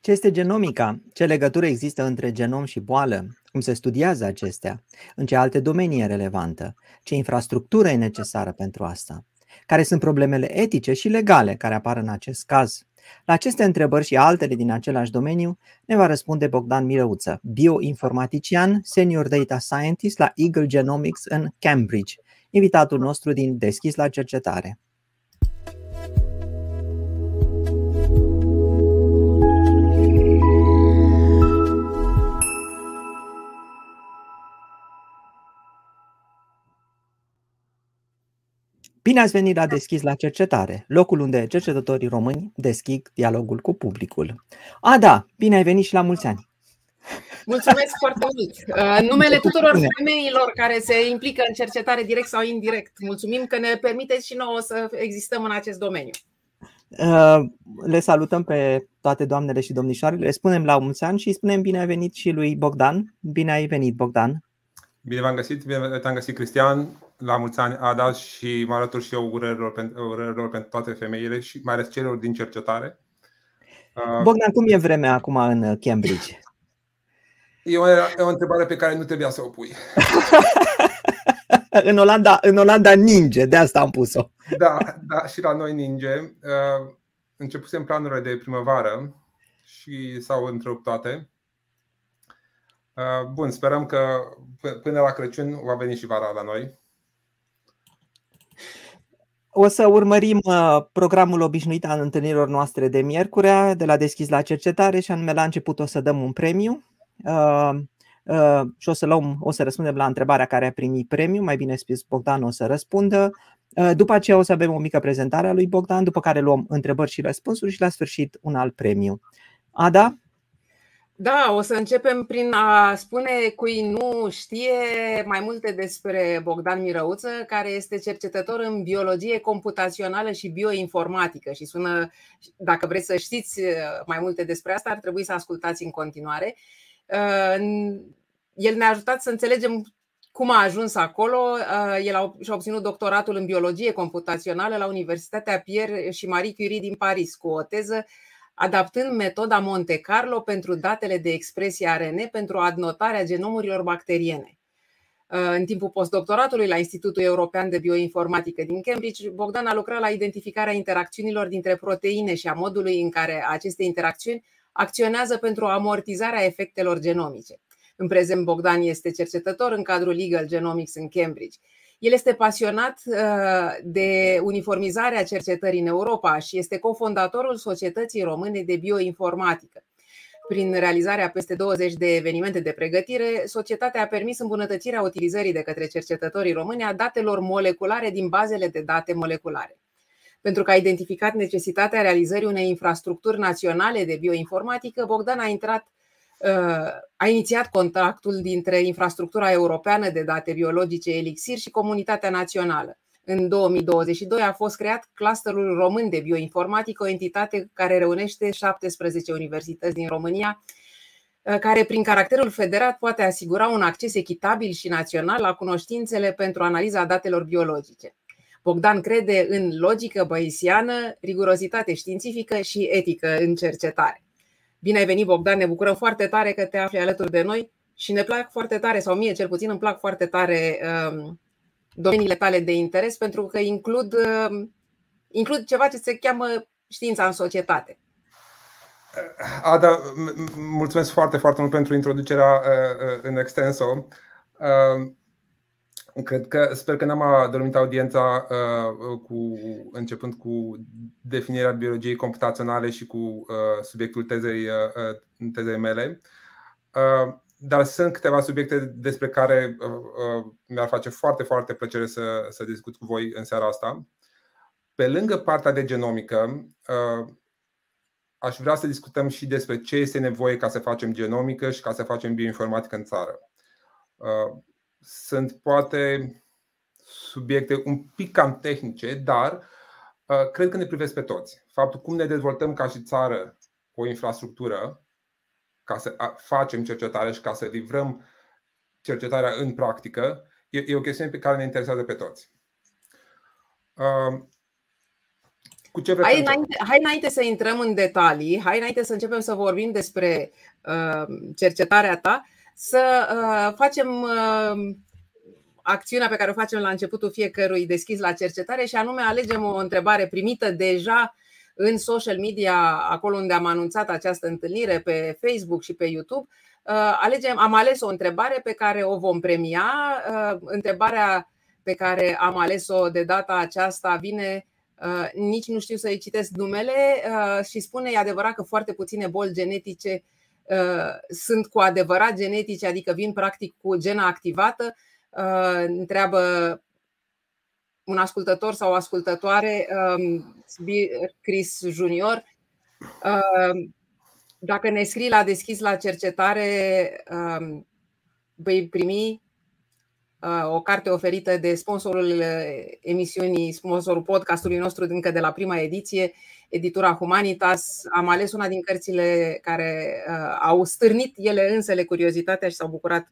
Ce este genomica? Ce legătură există între genom și boală? Cum se studiază acestea? În ce alte domenii e relevantă? Ce infrastructură e necesară pentru asta? Care sunt problemele etice și legale care apar în acest caz? La aceste întrebări și altele din același domeniu ne va răspunde Bogdan Mirăuță, bioinformatician, senior data scientist la Eagle Genomics în Cambridge, invitatul nostru din Deschis la cercetare. Bine ați venit la Deschis la cercetare, locul unde cercetătorii români deschid dialogul cu publicul. A, da, bine ai venit și la mulți ani! Mulțumesc foarte mult! În numele tuturor femeilor care se implică în cercetare direct sau indirect, mulțumim că ne permiteți și nouă să existăm în acest domeniu. Le salutăm pe toate doamnele și domnișoarele, le spunem la mulți ani și spunem bine ai venit și lui Bogdan. Bine ai venit, Bogdan! Bine v-am găsit, bine te-am găsit, Cristian la mulți ani, Ada, și mă alătur și eu urerilor, urerilor pentru toate femeile și mai ales celor din cercetare. Uh, Bogdan, cum e vremea acum în Cambridge? E o, e o întrebare pe care nu trebuia să o pui. în, Olanda, în Olanda ninge, de asta am pus-o. da, da, și la noi ninge. Uh, începusem planurile de primăvară și s-au întrerupt toate. Uh, bun, sperăm că până la Crăciun va veni și vara la noi. O să urmărim uh, programul obișnuit al întâlnirilor noastre de miercurea, de la deschis la cercetare și anume la început o să dăm un premiu uh, uh, și o să, luăm, o să răspundem la întrebarea care a primit premiu, mai bine spus Bogdan o să răspundă. După aceea o să avem o mică prezentare a lui Bogdan, după care luăm întrebări și răspunsuri și la sfârșit un alt premiu. Ada? Da, o să începem prin a spune cui nu știe mai multe despre Bogdan Mirăuță, care este cercetător în biologie computațională și bioinformatică și sună, dacă vreți să știți mai multe despre asta, ar trebui să ascultați în continuare. El ne-a ajutat să înțelegem cum a ajuns acolo. El și-a obținut doctoratul în biologie computațională la Universitatea Pierre și Marie Curie din Paris cu o teză adaptând metoda Monte Carlo pentru datele de expresie ARN pentru adnotarea genomurilor bacteriene. În timpul postdoctoratului la Institutul European de Bioinformatică din Cambridge, Bogdan a lucrat la identificarea interacțiunilor dintre proteine și a modului în care aceste interacțiuni acționează pentru amortizarea efectelor genomice. În prezent, Bogdan este cercetător în cadrul Legal Genomics în Cambridge el este pasionat uh, de uniformizarea cercetării în Europa și este cofondatorul Societății Române de Bioinformatică. Prin realizarea peste 20 de evenimente de pregătire, societatea a permis îmbunătățirea utilizării de către cercetătorii români a datelor moleculare din bazele de date moleculare. Pentru că a identificat necesitatea realizării unei infrastructuri naționale de bioinformatică, Bogdan a intrat a inițiat contactul dintre infrastructura europeană de date biologice Elixir și comunitatea națională. În 2022 a fost creat clusterul român de bioinformatică, o entitate care reunește 17 universități din România, care prin caracterul federat poate asigura un acces echitabil și național la cunoștințele pentru analiza datelor biologice. Bogdan crede în logică băisiană, rigurozitate științifică și etică în cercetare. Bine ai venit, Bogdan, ne bucurăm foarte tare că te afli alături de noi și ne plac foarte tare, sau mie cel puțin îmi plac foarte tare um, domeniile tale de interes pentru că includ, um, includ ceva ce se cheamă știința în societate. Ada, mulțumesc foarte, foarte mult pentru introducerea uh, uh, în extenso. Um, Cred că, sper că n-am adormit audiența uh, cu, începând cu definirea biologiei computaționale și cu uh, subiectul tezei, uh, uh, tezei mele. Uh, dar sunt câteva subiecte despre care uh, uh, mi-ar face foarte, foarte plăcere să, să discut cu voi în seara asta. Pe lângă partea de genomică, uh, aș vrea să discutăm și despre ce este nevoie ca să facem genomică și ca să facem bioinformatică în țară. Uh, sunt poate subiecte un pic cam tehnice, dar uh, cred că ne privesc pe toți. Faptul cum ne dezvoltăm ca și țară o infrastructură ca să facem cercetare și ca să livrăm cercetarea în practică, e o chestiune pe care ne interesează pe toți. Uh, Cu ce hai, înainte, hai înainte să intrăm în detalii, hai înainte să începem să vorbim despre uh, cercetarea ta, să uh, facem uh, acțiunea pe care o facem la începutul fiecărui deschis la cercetare și anume alegem o întrebare primită deja în social media, acolo unde am anunțat această întâlnire, pe Facebook și pe YouTube. Uh, alegem, am ales o întrebare pe care o vom premia. Uh, întrebarea pe care am ales-o de data aceasta vine Uh, nici nu știu să-i citesc numele uh, și spune, e adevărat că foarte puține boli genetice uh, sunt cu adevărat genetice, adică vin practic cu gena activată. Întreabă un ascultător sau o ascultătoare, um, Chris Junior, dacă ne scrii la deschis la cercetare, um, vei primi Uh, o carte oferită de sponsorul uh, emisiunii, sponsorul podcastului nostru încă de la prima ediție, editura Humanitas. Am ales una din cărțile care uh, au stârnit ele însele curiozitatea și s-au bucurat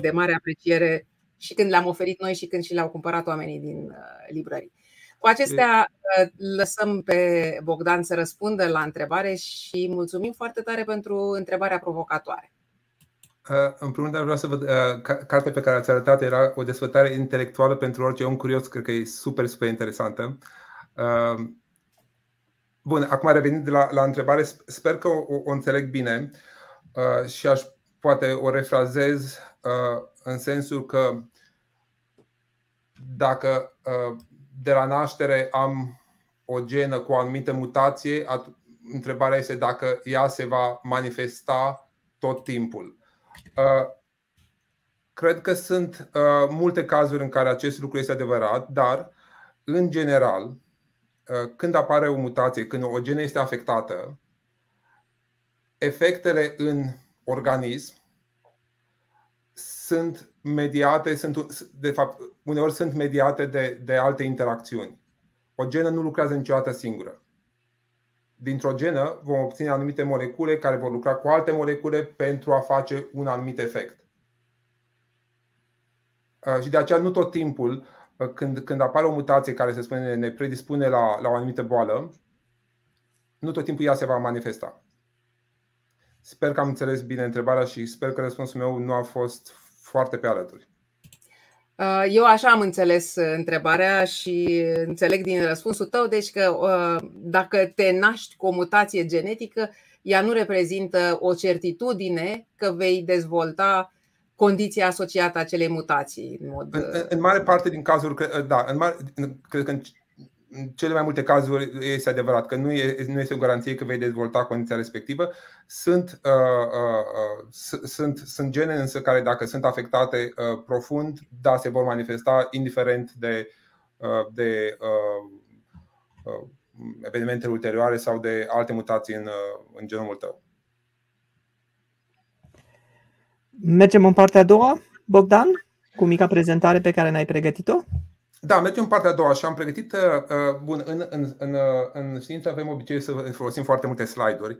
de mare apreciere și când le-am oferit noi și când și le-au cumpărat oamenii din librării. Cu acestea lăsăm pe Bogdan să răspundă la întrebare și mulțumim foarte tare pentru întrebarea provocatoare. Uh, în primul rând, vreau să văd, uh, cartea pe care ați arătat era o desfătare intelectuală pentru orice om curios, cred că e super, super interesantă. Uh, bun, acum revenind la, la întrebare, sper că o, o înțeleg bine și aș poate o refrazez în sensul că dacă de la naștere am o genă cu o anumită mutație, întrebarea este dacă ea se va manifesta tot timpul. Uh, cred că sunt uh, multe cazuri în care acest lucru este adevărat, dar, în general, uh, când apare o mutație, când o genă este afectată, efectele în organism sunt mediate, sunt, de fapt, uneori sunt mediate de, de alte interacțiuni. O genă nu lucrează niciodată singură dintr-o genă vom obține anumite molecule care vor lucra cu alte molecule pentru a face un anumit efect. Uh, și de aceea nu tot timpul, uh, când, când apare o mutație care se spune ne predispune la, la o anumită boală, nu tot timpul ea se va manifesta. Sper că am înțeles bine întrebarea și sper că răspunsul meu nu a fost foarte pe alături. Uh, eu așa am înțeles uh, întrebarea și înțeleg din răspunsul tău, deci că uh, dacă te naști cu o mutație genetică, ea nu reprezintă o certitudine că vei dezvolta condiția asociată acelei mutații. În, mod... în, în mare parte din cazuri, da, în mare, cred că în în cele mai multe cazuri este adevărat că nu, e, nu este o garanție că vei dezvolta condiția respectivă. Sunt, uh, uh, uh, sunt, sunt gene însă care dacă sunt afectate uh, profund, da, se vor manifesta indiferent de, uh, de uh, uh, evenimentele ulterioare sau de alte mutații în, uh, în genomul tău. Mergem în partea a doua, Bogdan, cu mica prezentare pe care ne-ai pregătit-o. Da, mergem în partea a doua și am pregătit. Uh, uh, bun, în, în, în, uh, în știință avem obiceiul să folosim foarte multe slide-uri.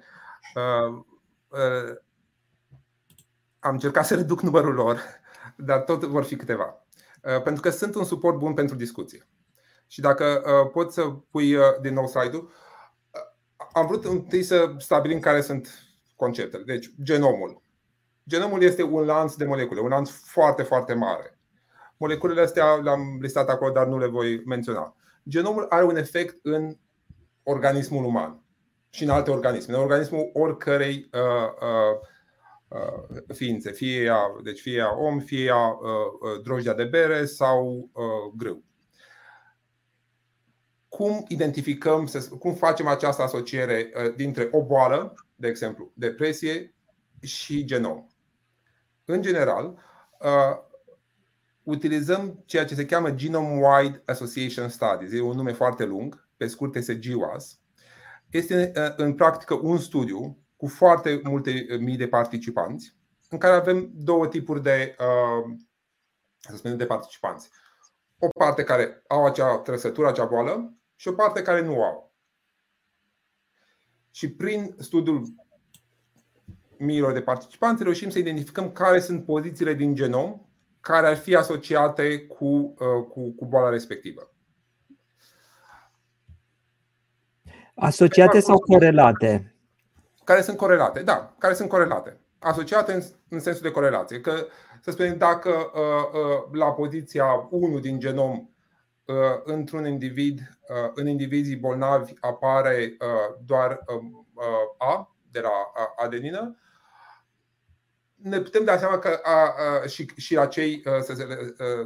Am încercat să reduc numărul lor, dar tot vor fi câteva. Pentru că sunt un suport bun pentru discuție. Și dacă pot să pui din nou slide-ul, am vrut întâi să stabilim care sunt conceptele. Deci, genomul. Genomul este un lanț de molecule, un lanț foarte, foarte mare Moleculele astea le-am listat acolo, dar nu le voi menționa. Genomul are un efect în organismul uman și în alte organisme, în organismul oricărei uh, uh, uh, ființe, fie ea, deci fie ea om, fie ea uh, uh, drojdea de bere sau uh, grâu. Cum identificăm, cum facem această asociere uh, dintre o boală, de exemplu, depresie și genom? În general, uh, utilizăm ceea ce se cheamă Genome-Wide Association Studies. E un nume foarte lung, pe scurt este GWAS. Este uh, în practică un studiu cu foarte multe uh, mii de participanți, în care avem două tipuri de, uh, să spunem, de participanți. O parte care au acea trăsătură, acea boală și o parte care nu au. Și prin studiul miilor de participanți reușim să identificăm care sunt pozițiile din genom care ar fi asociate cu, uh, cu, cu boala respectivă. Asociate sau corelate? Care sunt corelate, da, care sunt corelate. Asociate în, în sensul de corelație. Că, să spunem, dacă uh, uh, la poziția 1 din genom uh, într-un individ, uh, în indivizii bolnavi apare uh, doar uh, uh, A de la adenină, ne putem da seama că a, a, și, și la cei, a,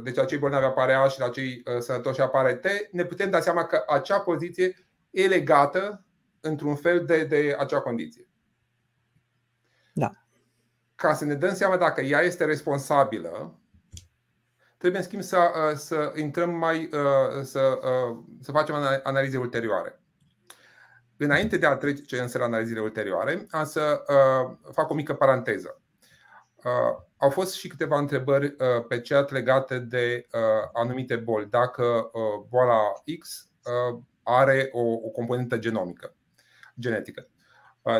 deci la cei bolnavi apare A și la cei sănătoși apare T, ne putem da seama că acea poziție e legată într-un fel de, de acea condiție. Da. Ca să ne dăm seama dacă ea este responsabilă, trebuie în schimb să, să intrăm mai să, să facem analize ulterioare. Înainte de a trece însă la analizele ulterioare, am să fac o mică paranteză. Uh, au fost și câteva întrebări uh, pe chat legate de uh, anumite boli. Dacă boala X are o, o componentă genomică, genetică.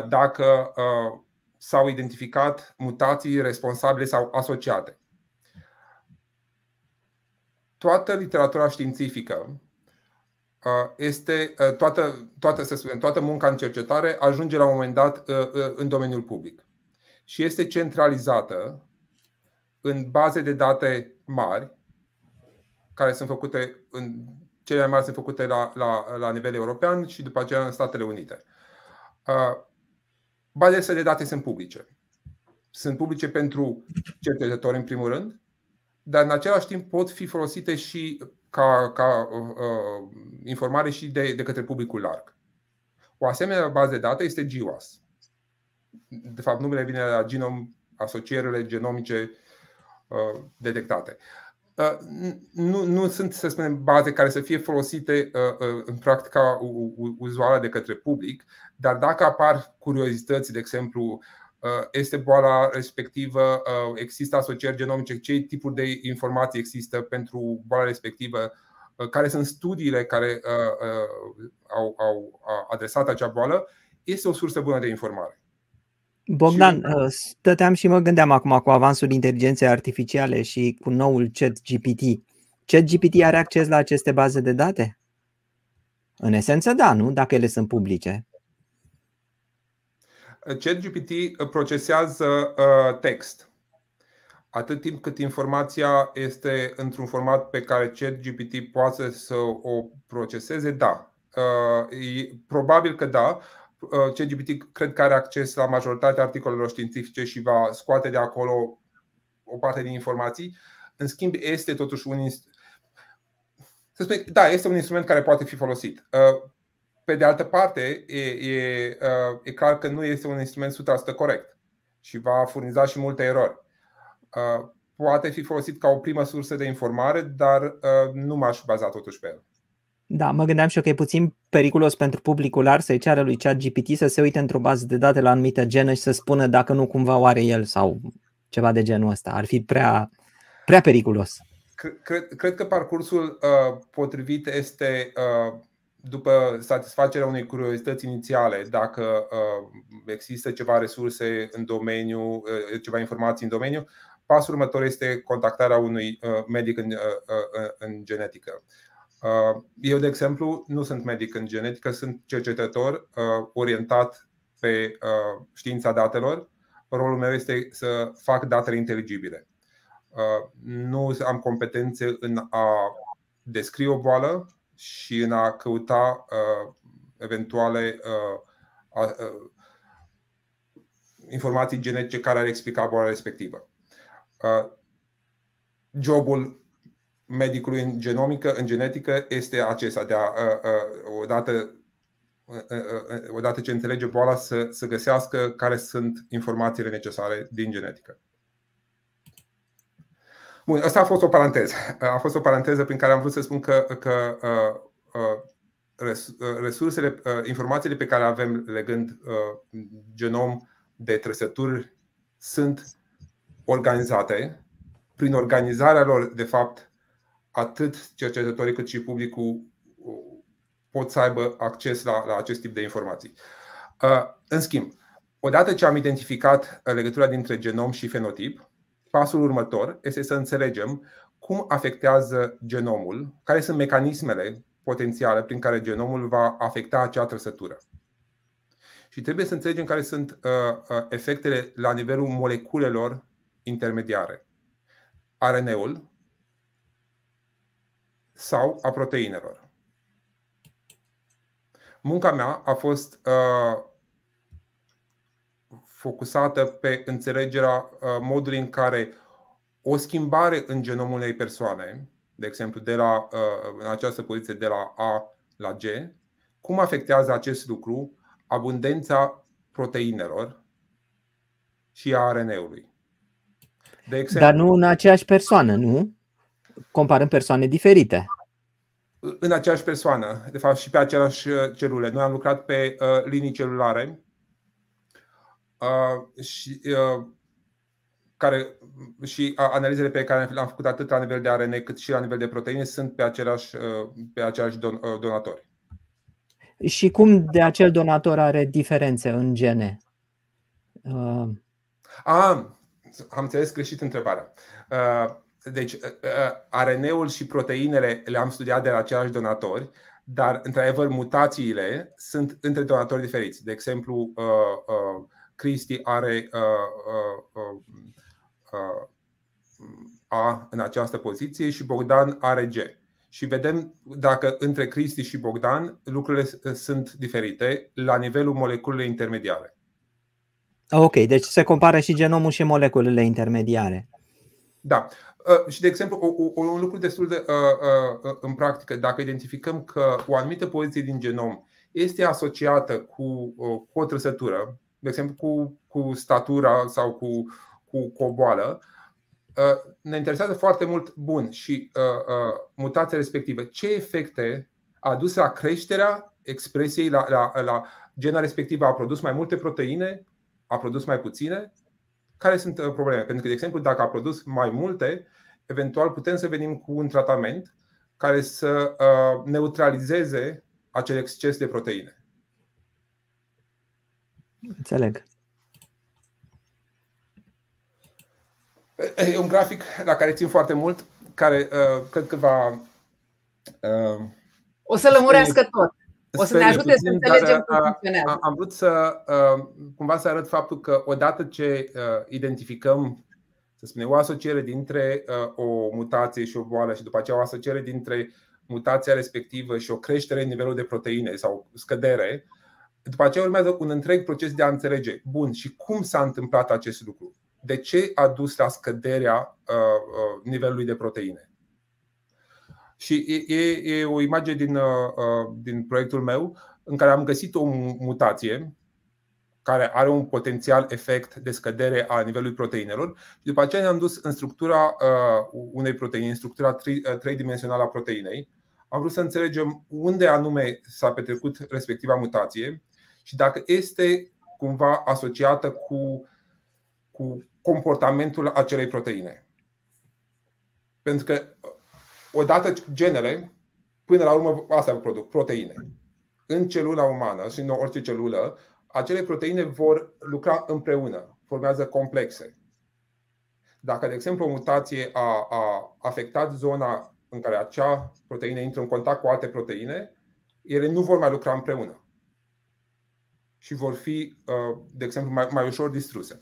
Dacă s-au identificat mutații responsabile sau asociate. Toată literatura științifică este toată, toată, să spunem, toată munca în cercetare ajunge la un moment dat în domeniul public și este centralizată în baze de date mari, care sunt făcute în cele mai mari sunt făcute la, la, la nivel european și după aceea în Statele Unite. Uh, bazele de date sunt publice. Sunt publice pentru cercetători, în primul rând, dar în același timp pot fi folosite și ca, ca uh, informare și de, de către publicul larg. O asemenea bază de date este GWAS de fapt numele vine la genom, asocierile genomice uh, detectate. Uh, nu, nu sunt, să spunem, baze care să fie folosite uh, în practica uzuală de către public, dar dacă apar curiozități, de exemplu, este boala respectivă, există asocieri genomice, ce tipuri de informații există pentru boala respectivă, care sunt studiile care au, au adresat acea boală, este o sursă bună de informare. Bogdan, și... Uh, stăteam și mă gândeam acum cu avansul inteligenței artificiale și cu noul chat GPT. Chat GPT are acces la aceste baze de date? În esență, da, nu? Dacă ele sunt publice. ChatGPT procesează uh, text. Atât timp cât informația este într-un format pe care ChatGPT poate să o proceseze, da. Uh, probabil că da. Uh, ChatGPT cred că are acces la majoritatea articolelor științifice și va scoate de acolo o parte din informații. În schimb, este totuși un să spune, da, este un instrument care poate fi folosit. Uh, pe de altă parte, e, e, uh, e clar că nu este un instrument 100% corect și va furniza și multe erori. Poate fi folosit ca o primă sursă de informare, dar nu m-aș baza totuși pe el. Da, mă gândeam și eu că e puțin periculos pentru publicul larg să-i ceară lui chat GPT să se uite într-o bază de date la anumită genă și să spună dacă nu cumva o are el sau ceva de genul ăsta. Ar fi prea, prea periculos. Cred, cred că parcursul uh, potrivit este uh, după satisfacerea unei curiozități inițiale, dacă uh, există ceva resurse în domeniu, uh, ceva informații în domeniu, pasul următor este contactarea unui uh, medic în, uh, uh, în genetică. Uh, eu, de exemplu, nu sunt medic în genetică, sunt cercetător uh, orientat pe uh, știința datelor. Rolul meu este să fac datele inteligibile. Nu am competențe în a descrie o boală și în a căuta eventuale informații genetice care ar explica boala respectivă. Jobul medicului în genomică, în genetică, este acesta de a, odată, odată ce înțelege boala, să, să găsească care sunt informațiile necesare din genetică. Bun, asta a fost o paranteză. A fost o paranteză prin care am vrut să spun că, că resursele, informațiile pe care le avem legând genom de trăsături sunt organizate. Prin organizarea lor, de fapt, atât cercetătorii cât și publicul uh, pot să aibă acces la, la acest tip de informații. Uh, în schimb, odată ce am identificat legătura dintre genom și fenotip, pasul următor este să înțelegem cum afectează genomul, care sunt mecanismele potențiale prin care genomul va afecta acea trăsătură. Și trebuie să înțelegem care sunt efectele la nivelul moleculelor intermediare. RNA-ul sau a proteinelor. Munca mea a fost uh, focusată pe înțelegerea uh, modului în care o schimbare în genomul unei persoane, de exemplu, de la, uh, în această poziție de la A la G, cum afectează acest lucru abundența proteinelor și a RNA-ului. De exemplu, Dar nu în aceeași persoană, nu? Comparăm persoane diferite. În aceeași persoană, de fapt și pe aceleași uh, celule. Noi am lucrat pe uh, linii celulare uh, și, uh, care, și analizele pe care le-am făcut atât la nivel de RNA cât și la nivel de proteine sunt pe același, uh, pe același don, uh, donatori. Și cum de acel donator are diferențe în gene? Uh... A, am înțeles greșit întrebarea. Uh, deci, uh, RNA-ul și proteinele le-am studiat de la același donatori, dar, într-adevăr, mutațiile sunt între donatori diferiți. De exemplu, uh, uh, Cristi are uh, uh, uh, A în această poziție și Bogdan are G și vedem dacă între Cristi și Bogdan lucrurile sunt diferite la nivelul moleculelor intermediare. Ok, deci se compară și genomul și moleculele intermediare. Da. Uh, și, de exemplu, un lucru destul de uh, uh, în practică, dacă identificăm că o anumită poziție din genom este asociată cu, cu o trăsătură, de exemplu cu, cu statura sau cu, cu, cu o boală, Uh, ne interesează foarte mult, bun, și uh, uh, mutația respectivă. Ce efecte a dus la creșterea expresiei la, la, la gena respectivă? A produs mai multe proteine? A produs mai puține? Care sunt uh, probleme? Pentru că, de exemplu, dacă a produs mai multe, eventual putem să venim cu un tratament care să uh, neutralizeze acel exces de proteine. Înțeleg. E un grafic la care țin foarte mult, care uh, cred că va. Uh, o să lămurească tot. O să ne ajute puțin, să înțelegem cum funcționează. Am vrut să uh, cumva să arăt faptul că odată ce uh, identificăm, să spunem, o asociere dintre uh, o mutație și o boală și după aceea o asociere dintre mutația respectivă și o creștere în nivelul de proteine sau scădere, după aceea urmează un întreg proces de a înțelege, bun, și cum s-a întâmplat acest lucru de ce a dus la scăderea uh, uh, nivelului de proteine. Și e, e o imagine din, uh, din proiectul meu în care am găsit o mutație care are un potențial efect de scădere a nivelului proteinelor și după aceea ne-am dus în structura unei proteine, în structura tridimensională a proteinei. Am vrut să înțelegem unde anume s-a petrecut respectiva mutație și dacă este cumva asociată cu, cu comportamentul acelei proteine. Pentru că odată genele, până la urmă, asta produc, proteine. În celula umană și în orice celulă, acele proteine vor lucra împreună, formează complexe. Dacă, de exemplu, o mutație a, a afectat zona în care acea proteină intră în contact cu alte proteine, ele nu vor mai lucra împreună și vor fi, uh, de exemplu, mai, mai ușor distruse.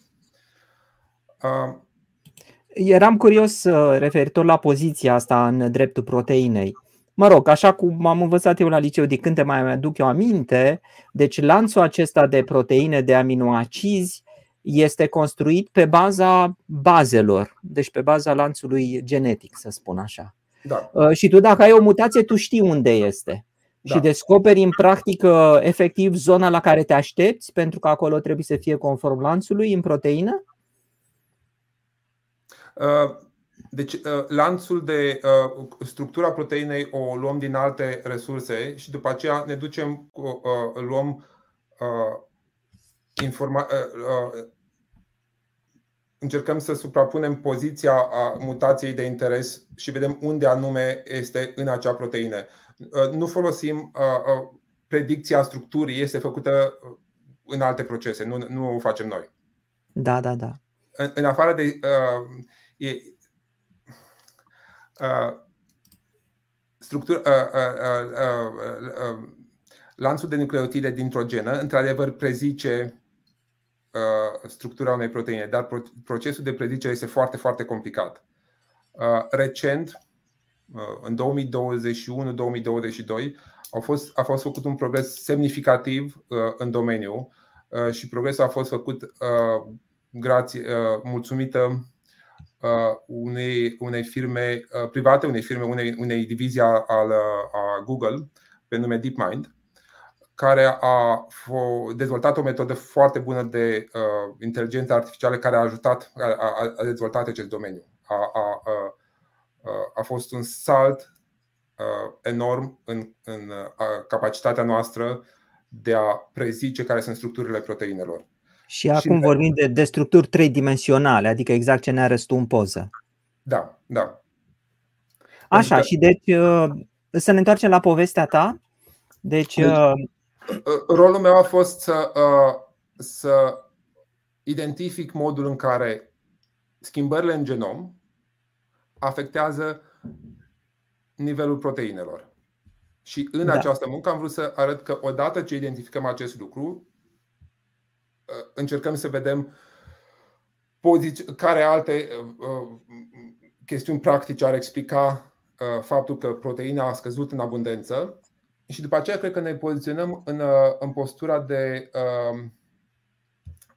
Eram curios uh, referitor la poziția asta în dreptul proteinei. Mă rog, așa cum am învățat eu la liceu, de când te mai aduc eu aminte, deci lanțul acesta de proteine de aminoacizi este construit pe baza bazelor, deci pe baza lanțului genetic, să spun așa. Da. Uh, și tu dacă ai o mutație, tu știi unde este. Da. Și descoperi în practică efectiv zona la care te aștepți, pentru că acolo trebuie să fie conform lanțului în proteină? Uh, deci, uh, lanțul de uh, structura proteinei o luăm din alte resurse și după aceea ne ducem, luăm informa- încercăm să suprapunem poziția a mutației de interes și vedem unde anume este în acea proteină. Nu folosim predicția structurii, este făcută în alte procese, nu, nu o facem noi. Da, da, da. În, în afară de uh, e, uh, structura, lanțul de nucleotide dintr-o genă, într-adevăr, prezice structura unei proteine, dar procesul de predicere este foarte, foarte complicat. Recent, în 2021-2022, a fost, a fost făcut un progres semnificativ în domeniu și progresul a fost făcut grație, mulțumită unei, unei firme private, unei firme, unei, unei divizii al, a Google pe nume DeepMind, care a dezvoltat o metodă foarte bună de uh, inteligență artificială care a ajutat, a, a dezvoltat acest domeniu. A, a, a, a fost un salt uh, enorm în, în uh, capacitatea noastră de a prezice care sunt structurile proteinelor. Și acum și vorbim de, de structuri tridimensionale, adică exact ce ne arăți tu în poză. Da, da. Așa, și deci uh, să ne întoarcem la povestea ta. Deci, deci rolul meu a fost să, să identific modul în care schimbările în genom afectează nivelul proteinelor. Și în da. această muncă am vrut să arăt că odată ce identificăm acest lucru, uh, încercăm să vedem care alte uh, uh, chestiuni practice ar explica faptul că proteina a scăzut în abundență și după aceea cred că ne poziționăm în, în postura de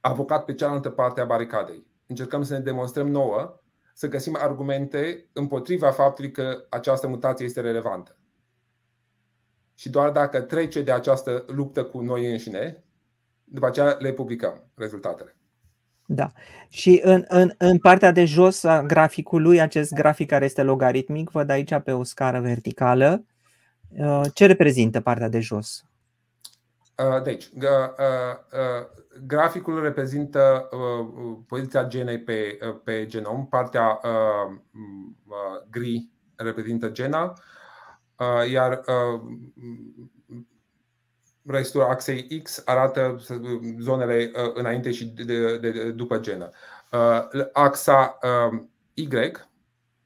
avocat pe cealaltă parte a baricadei. Încercăm să ne demonstrăm nouă să găsim argumente împotriva faptului că această mutație este relevantă. Și doar dacă trece de această luptă cu noi înșine, după aceea le publicăm rezultatele. Da. Și în, în, în partea de jos a graficului, acest grafic care este logaritmic, văd aici pe o scară verticală. Uh, ce reprezintă partea de jos? Uh, deci, uh, graficul reprezintă poziția genei pe, pe genom, partea gri reprezintă gena, iar restul axei X arată zonele înainte și de, de, de, după genă. Axa Y,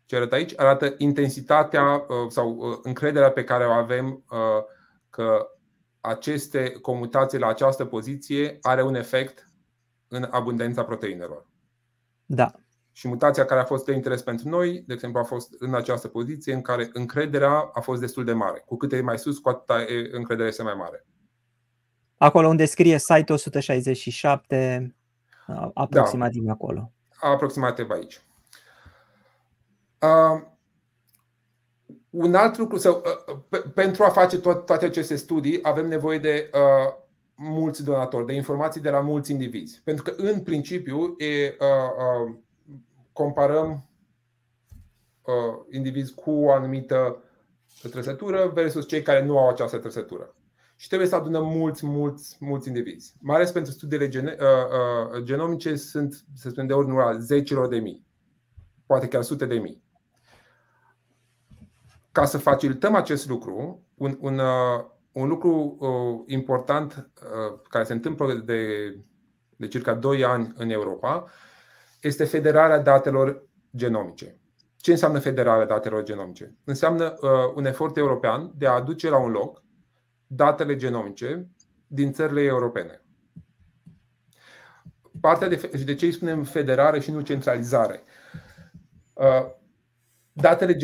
ce arată aici, arată intensitatea sau încrederea pe care o avem că aceste comutații la această poziție are un efect în abundența proteinelor. Da. Și mutația care a fost de interes pentru noi, de exemplu, a fost în această poziție în care încrederea a fost destul de mare. Cu cât e mai sus, cu atât încrederea este mai mare. Acolo unde scrie site 167, aproximativ da. acolo. Aproximativ aici. Uh, un alt lucru, sau, uh, pentru a face tot, toate aceste studii, avem nevoie de uh, mulți donatori, de informații de la mulți indivizi. Pentru că, în principiu, e, uh, uh, comparăm uh, indivizi cu o anumită trăsătură versus cei care nu au această trăsătură. Și trebuie să adunăm mulți, mulți, mulți indivizi. Mai ales pentru studiile gene, uh, uh, genomice sunt, să spunem, de ordinul a zecilor de mii, poate chiar sute de mii. Ca să facilităm acest lucru, un, un, uh, un lucru uh, important uh, care se întâmplă de, de circa 2 ani în Europa este federarea datelor genomice. Ce înseamnă federarea datelor genomice? Înseamnă uh, un efort european de a aduce la un loc datele genomice din țările europene. Partea de, și de ce îi spunem federare și nu centralizare? Uh, datele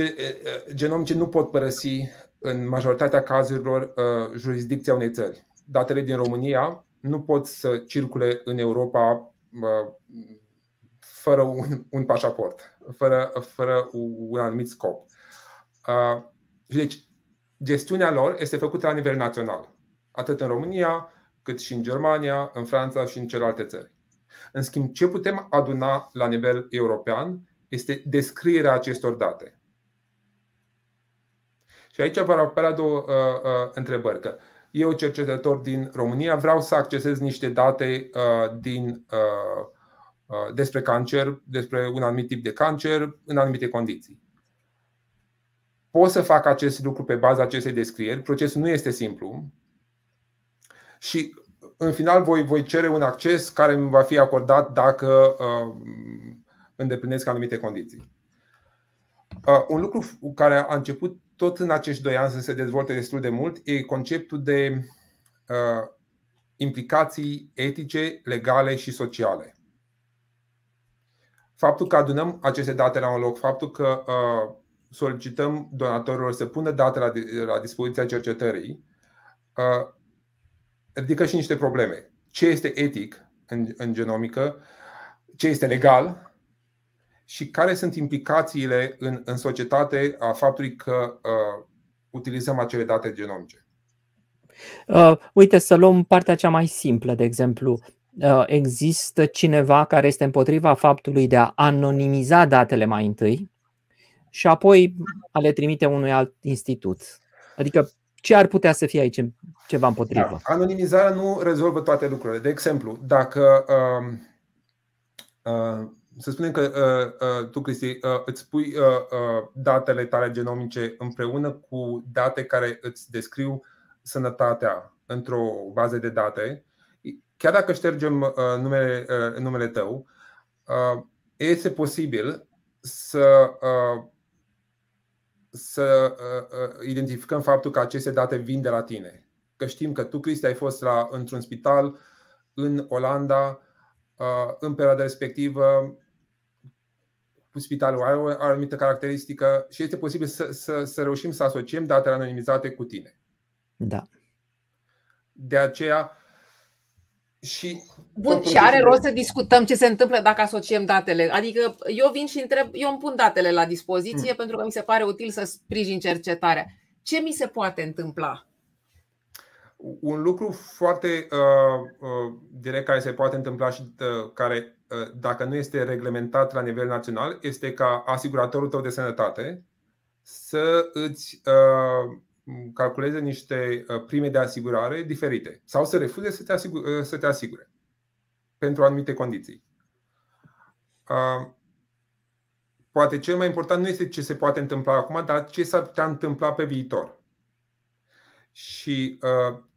genomice nu pot părăsi în majoritatea cazurilor uh, jurisdicția unei țări. Datele din România nu pot să circule în Europa uh, fără un, un pașaport, fără, fără un anumit scop. Uh, deci, gestiunea lor este făcută la nivel național, atât în România, cât și în Germania, în Franța și în celelalte țări. În schimb, ce putem aduna la nivel european este descrierea acestor date. Și aici vor apărea două uh, uh, întrebări. Că eu, cercetător din România, vreau să accesez niște date uh, din, uh, uh, despre cancer, despre un anumit tip de cancer, în anumite condiții. Pot să fac acest lucru pe baza acestei descrieri. Procesul nu este simplu. Și în final voi, voi cere un acces care îmi va fi acordat dacă uh, îndeplinesc anumite condiții. Un lucru care a început tot în acești doi ani să se dezvolte destul de mult e conceptul de implicații etice, legale și sociale. Faptul că adunăm aceste date la un loc, faptul că solicităm donatorilor să pună date la, la dispoziția cercetării, ridică și niște probleme. Ce este etic în, în genomică, ce este legal și care sunt implicațiile în, în societate a faptului că uh, utilizăm acele date genomice. Uh, uite, să luăm partea cea mai simplă, de exemplu. Uh, există cineva care este împotriva faptului de a anonimiza datele mai întâi și apoi a le trimite unui alt institut. Adică ce ar putea să fie aici ceva împotrivă? Da. Anonimizarea nu rezolvă toate lucrurile. De exemplu, dacă uh, uh, să spunem că uh, uh, tu, Cristi, uh, îți pui uh, uh, datele tale genomice împreună cu date care îți descriu sănătatea într-o bază de date, chiar dacă ștergem uh, numele, uh, numele tău, uh, este posibil să uh, să uh, uh, identificăm faptul că aceste date vin de la tine. Că știm că tu, Cristi, ai fost la, într-un spital în Olanda uh, în perioada respectivă, spitalul are o anumită caracteristică și este posibil să, să, să reușim să asociem datele anonimizate cu tine. Da. De aceea, și Bun, și are rost să discutăm ce se întâmplă dacă asociem datele. Adică eu vin și întreb, eu îmi pun datele la dispoziție mm. pentru că mi se pare util să sprijin cercetarea. Ce mi se poate întâmpla? Un lucru foarte uh, uh, direct care se poate întâmpla și uh, care, uh, dacă nu este reglementat la nivel național, este ca asiguratorul tău de sănătate să îți uh, calculeze niște uh, prime de asigurare diferite sau să refuze să te, asigure, uh, să te asigure pentru anumite condiții. Uh, poate cel mai important nu este ce se poate întâmpla acum, dar ce s-ar putea întâmpla pe viitor. Și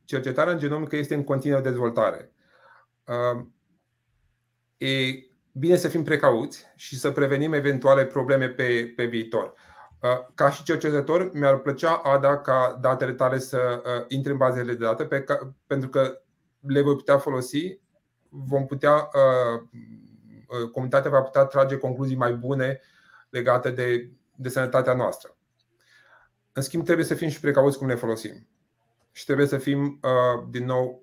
cercetarea în genomică este în continuă dezvoltare. E bine să fim precauți și să prevenim eventuale probleme pe, pe viitor. Uh, ca și cercetător, mi-ar plăcea, Ada, ca datele tale să uh, intre în bazele de date, pe ca, pentru că le voi putea folosi, vom putea, uh, comunitatea va putea trage concluzii mai bune legate de, de sănătatea noastră. În schimb, trebuie să fim și precauți cum le folosim. Și trebuie să fim, din nou,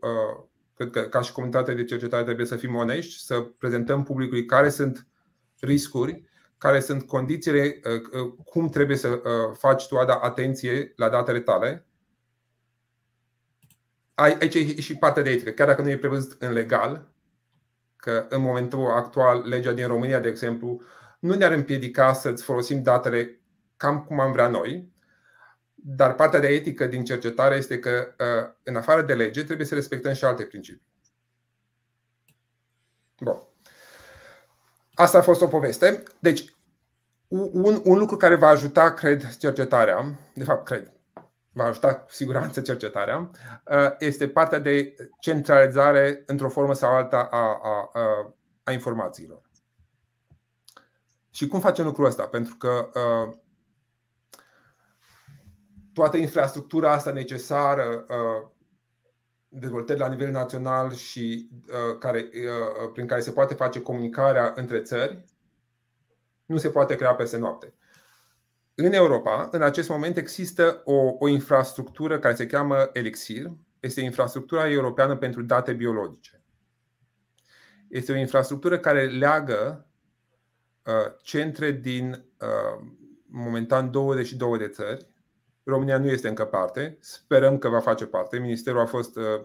cred că ca și comunitate de cercetare trebuie să fim onești, să prezentăm publicului care sunt riscuri care sunt condițiile, uh, uh, cum trebuie să uh, faci tu ada atenție la datele tale. Aici e și partea de etică. Chiar dacă nu e prevăzut în legal, că în momentul actual legea din România, de exemplu, nu ne-ar împiedica să-ți folosim datele cam cum am vrea noi, dar partea de etică din cercetare este că, în afară de lege, trebuie să respectăm și alte principii. Bun. Asta a fost o poveste. Deci, un, un lucru care va ajuta, cred, cercetarea, de fapt, cred, va ajuta cu siguranță cercetarea, uh, este partea de centralizare într-o formă sau alta a, a, a, a informațiilor. Și cum facem lucrul ăsta? Pentru că uh, toată infrastructura asta necesară uh, dezvoltări la nivel național și uh, care, uh, prin care se poate face comunicarea între țări, nu se poate crea peste noapte. În Europa, în acest moment, există o, o infrastructură care se cheamă Elixir. Este infrastructura europeană pentru date biologice. Este o infrastructură care leagă uh, centre din uh, momentan 22 de țări România nu este încă parte. Sperăm că va face parte. Ministerul a fost uh,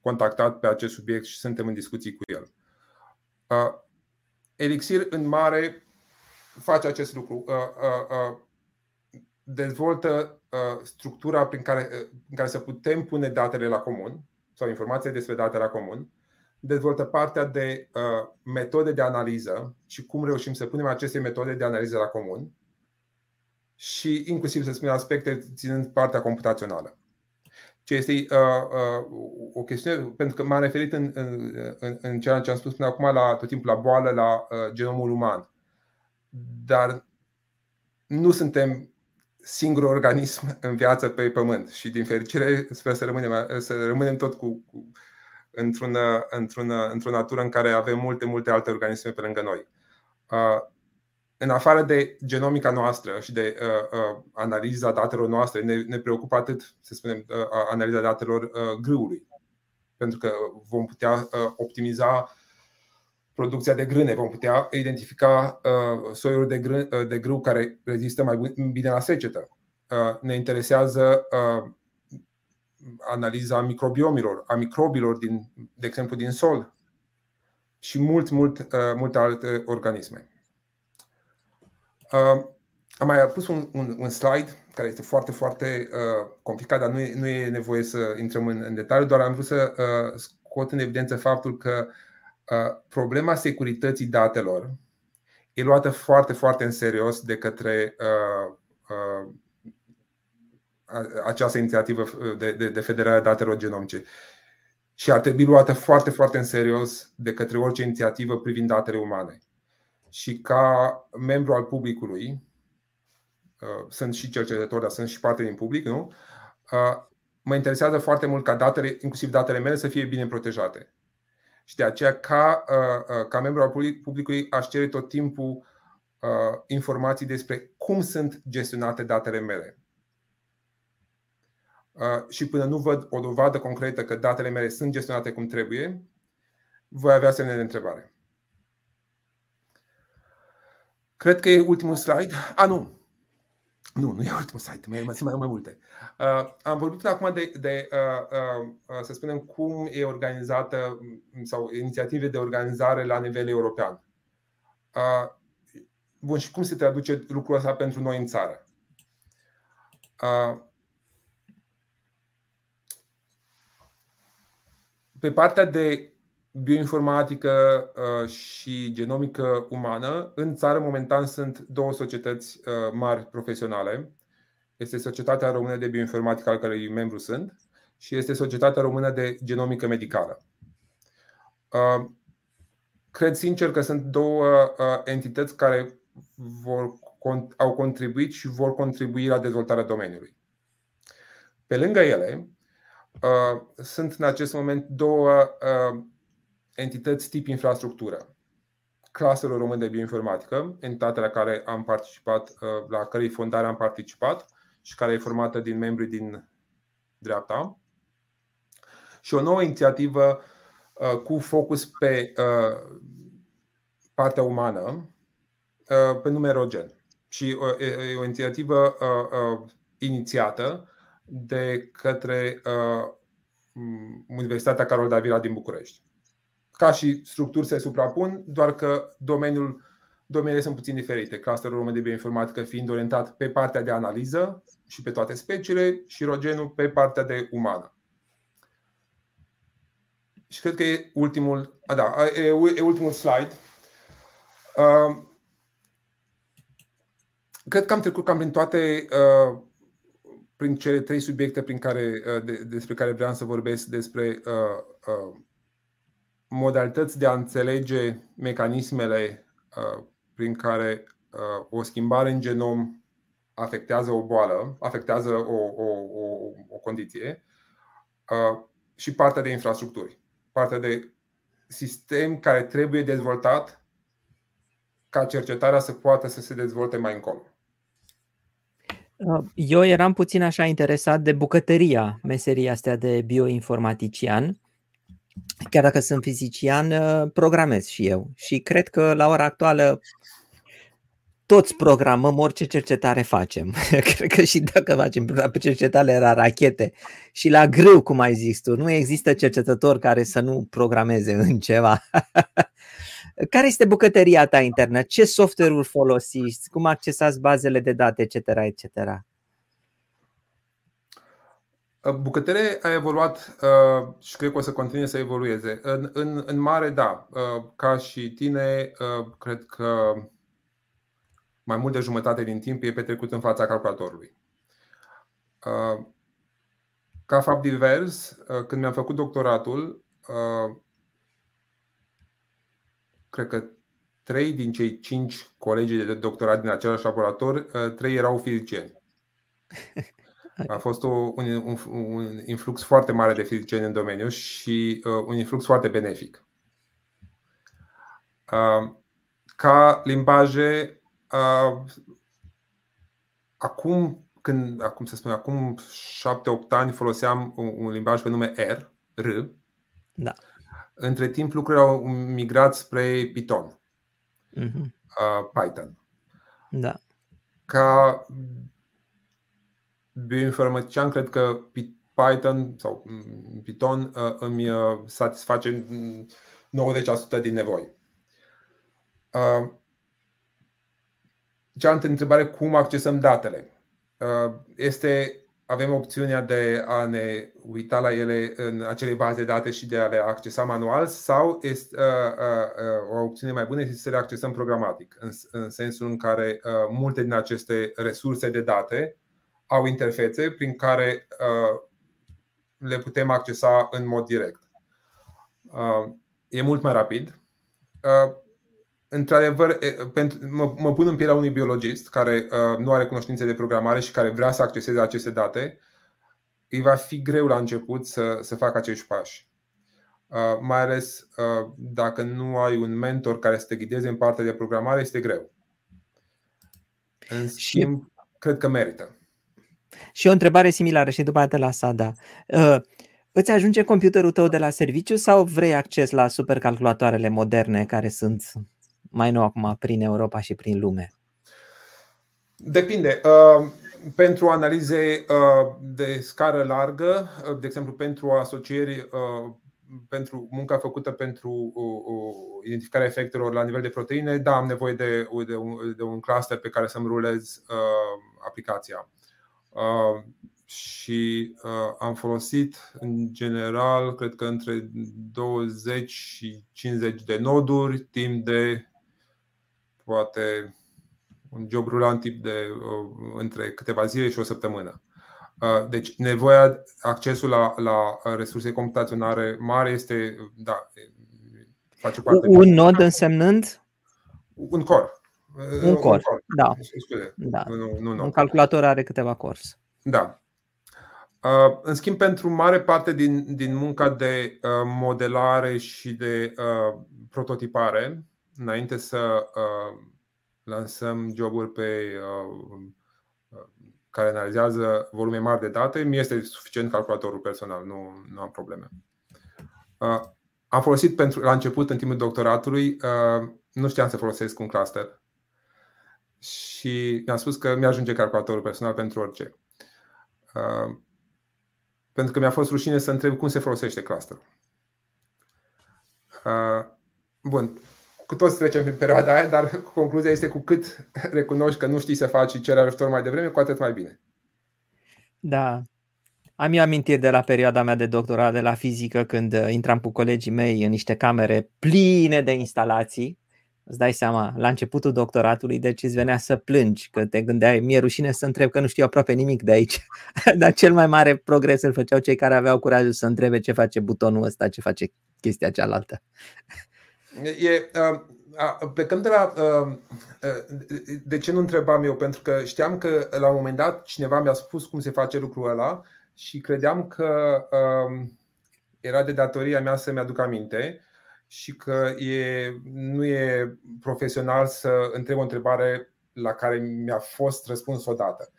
contactat pe acest subiect și suntem în discuții cu el. Uh, Elixir, în mare, face acest lucru. Uh, dezvoltă structura prin care, prin care să putem pune datele la comun sau informația despre datele la comun. Dezvoltă partea de metode de analiză și cum reușim să punem aceste metode de analiză la comun și inclusiv, să spunem, aspecte ținând partea computațională. Ce este uh, uh, o chestiune, pentru că m-am referit în, în, în, în ceea ce am spus până acum la tot timpul la boală, la uh, genomul uman. Dar nu suntem singur organism în viață pe pământ și din fericire sper să rămânem, să rămânem tot cu, cu într-o, într-o, într-o natură în care avem multe, multe alte organisme pe lângă noi. În afară de genomica noastră și de uh, uh, analiza datelor noastre, ne, ne preocupă atât, să spunem, uh, analiza datelor uh, grâului. Pentru că vom putea uh, optimiza producția de grâne, vom putea identifica uh, soiuri de, grân, uh, de grâu care rezistă mai bine la secetă. Uh, ne interesează uh, analiza microbiomilor, a microbilor, din, de exemplu, din sol și mult, mult, uh, multe alte organisme. Uh, am mai pus un, un, un slide care este foarte, foarte uh, complicat, dar nu e, nu e nevoie să intrăm în, în detaliu, doar am vrut să uh, scot în evidență faptul că uh, problema securității datelor e luată foarte, foarte în serios de către uh, uh, această inițiativă de, de, de federare a datelor genomice. Și ar trebui luată foarte, foarte în serios de către orice inițiativă privind datele umane. Și ca membru al publicului, uh, sunt și cercetător, dar sunt și parte din public, nu? Uh, mă interesează foarte mult ca datele, inclusiv datele mele, să fie bine protejate. Și de aceea, ca, uh, ca membru al publicului, aș cere tot timpul informații despre cum sunt gestionate datele mele și până nu văd o dovadă concretă că datele mele sunt gestionate cum trebuie, voi avea semne de întrebare. Cred că e ultimul slide. A, nu. Nu, nu e ultimul slide, mai, mai, mai, mai multe. Uh, am vorbit până acum de, de uh, uh, să spunem, cum e organizată sau inițiative de organizare la nivel european. Uh, bun, și cum se traduce lucrul ăsta pentru noi în țară? Uh, Pe partea de bioinformatică uh, și genomică umană, în țară momentan sunt două societăți uh, mari profesionale. Este Societatea Română de Bioinformatică, al cărei membru sunt, și este Societatea Română de Genomică Medicală. Uh, cred sincer că sunt două entități care vor, au contribuit și vor contribui la dezvoltarea domeniului. Pe lângă ele, Uh, sunt în acest moment două uh, entități tip infrastructură. Clasele române de bioinformatică, entitatea la care am participat, uh, la cărei fondare am participat și care e formată din membri din dreapta. Și o nouă inițiativă cu focus pe partea umană, pe nume Rogen. Și e o inițiativă inițiată de către uh, Universitatea Carol Davila din București. Ca și structuri se suprapun, doar că domeniul, domeniile sunt puțin diferite. Clusterul român de bioinformatică fiind orientat pe partea de analiză și pe toate speciile și rogenul pe partea de umană. Și cred că e ultimul, a, da, e, e ultimul slide. Uh, cred că am trecut cam prin toate uh, prin cele trei subiecte prin care, uh, de, despre care vreau să vorbesc, despre uh, uh, modalități de a înțelege mecanismele uh, prin care uh, o schimbare în genom afectează o boală, afectează o, o, o, o condiție, uh, și partea de infrastructuri, partea de sistem care trebuie dezvoltat ca cercetarea să poată să se dezvolte mai încolo. Uh, eu eram puțin așa interesat de bucătăria, meseria asta de bioinformatician. Chiar dacă sunt fizician, uh, programez și eu. Și cred că la ora actuală toți programăm orice cercetare facem. Cred că și dacă facem cercetare la rachete și la grâu, cum ai zis tu, nu există cercetător care să nu programeze în ceva. Care este bucătăria ta internă? Ce software-uri folosiți? Cum accesați bazele de date, etc., etc.? Bucătăria a evoluat uh, și cred că o să continue să evolueze. În, în, în mare, da. Uh, ca și tine, uh, cred că mai mult de jumătate din timp e petrecut în fața calculatorului. Uh, ca fapt divers, uh, când mi-am făcut doctoratul, uh, cred că trei din cei cinci colegi de doctorat din același laborator, trei erau fizicieni. A fost o, un, un, un influx foarte mare de fizicieni în domeniu și uh, un influx foarte benefic. Uh, ca limbaje, uh, acum, când, acum să spun, acum 7-8 ani foloseam un, un limbaj pe nume R, R. Da. Între timp lucrurile au migrat spre Python, uh-huh. uh, Python. Da. Ca bioinformatician, cred că Python sau mm, Python uh, îmi uh, satisface 90% din nevoi. Uh, cealaltă întrebare, cum accesăm datele? Este, avem opțiunea de a ne uita la ele în acele baze de date și de a le accesa manual sau este, o opțiune mai bună este să le accesăm programatic, în, în sensul în care multe din aceste resurse de date au interfețe prin care uh, le putem accesa în mod direct. Uh, e mult mai rapid. Uh, într-adevăr, mă, mă pun în pielea unui biologist care nu are cunoștințe de programare și care vrea să acceseze aceste date. Îi va fi greu la început să, să facă acești pași. Mai ales dacă nu ai un mentor care să te ghideze în partea de programare, este greu. În schimb, cred că merită. Și o întrebare similară și după aceea la Sada. Uh, îți ajunge computerul tău de la serviciu sau vrei acces la supercalculatoarele moderne care sunt mai nou acum prin Europa și prin lume? Depinde. Uh, pentru analize uh, de scară largă, de exemplu pentru asocieri, pentru munca făcută pentru identificarea efectelor la nivel de proteine, da, am nevoie de, de, un, de un cluster pe care să-mi rulez aplicația. Uh, și uh, am folosit în general, cred că între 20 și 50 de noduri timp de poate un job rulant tip de uh, între câteva zile și o săptămână. Deci nevoia, accesul la, la resurse computaționale mari este, da, face parte Un nod însemnând? Un core. Un core, da. da. Nu, nu, nu. Un calculator are câteva cores. Da. Uh, în schimb, pentru mare parte din, din munca de uh, modelare și de uh, prototipare, înainte să lansăm joburi pe care analizează volume mari de date, mi este suficient calculatorul personal, nu, nu am probleme. Am folosit pentru, la început, în timpul doctoratului, nu știam să folosesc un cluster și mi-am spus că mi-ajunge calculatorul personal pentru orice. Uh, pentru că mi-a fost rușine să întreb cum se folosește clusterul. Uh, bun, cu toți trecem prin perioada aia, dar concluzia este cu cât recunoști că nu știi să faci și ceri ajutor mai devreme, cu atât mai bine. Da. Am eu amintiri de la perioada mea de doctorat de la fizică când intram cu colegii mei în niște camere pline de instalații Îți dai seama, la începutul doctoratului, deci îți venea să plângi, că te gândeai, mi-e rușine să întreb că nu știu aproape nimic de aici. Dar cel mai mare progres îl făceau cei care aveau curajul să întrebe ce face butonul ăsta, ce face chestia cealaltă. E, uh, plecând de la. Uh, uh, de ce nu întrebam eu? Pentru că știam că la un moment dat cineva mi-a spus cum se face lucrul ăla și credeam că uh, era de datoria mea să-mi aduc aminte și că e, nu e profesional să întreb o întrebare la care mi-a fost răspuns odată.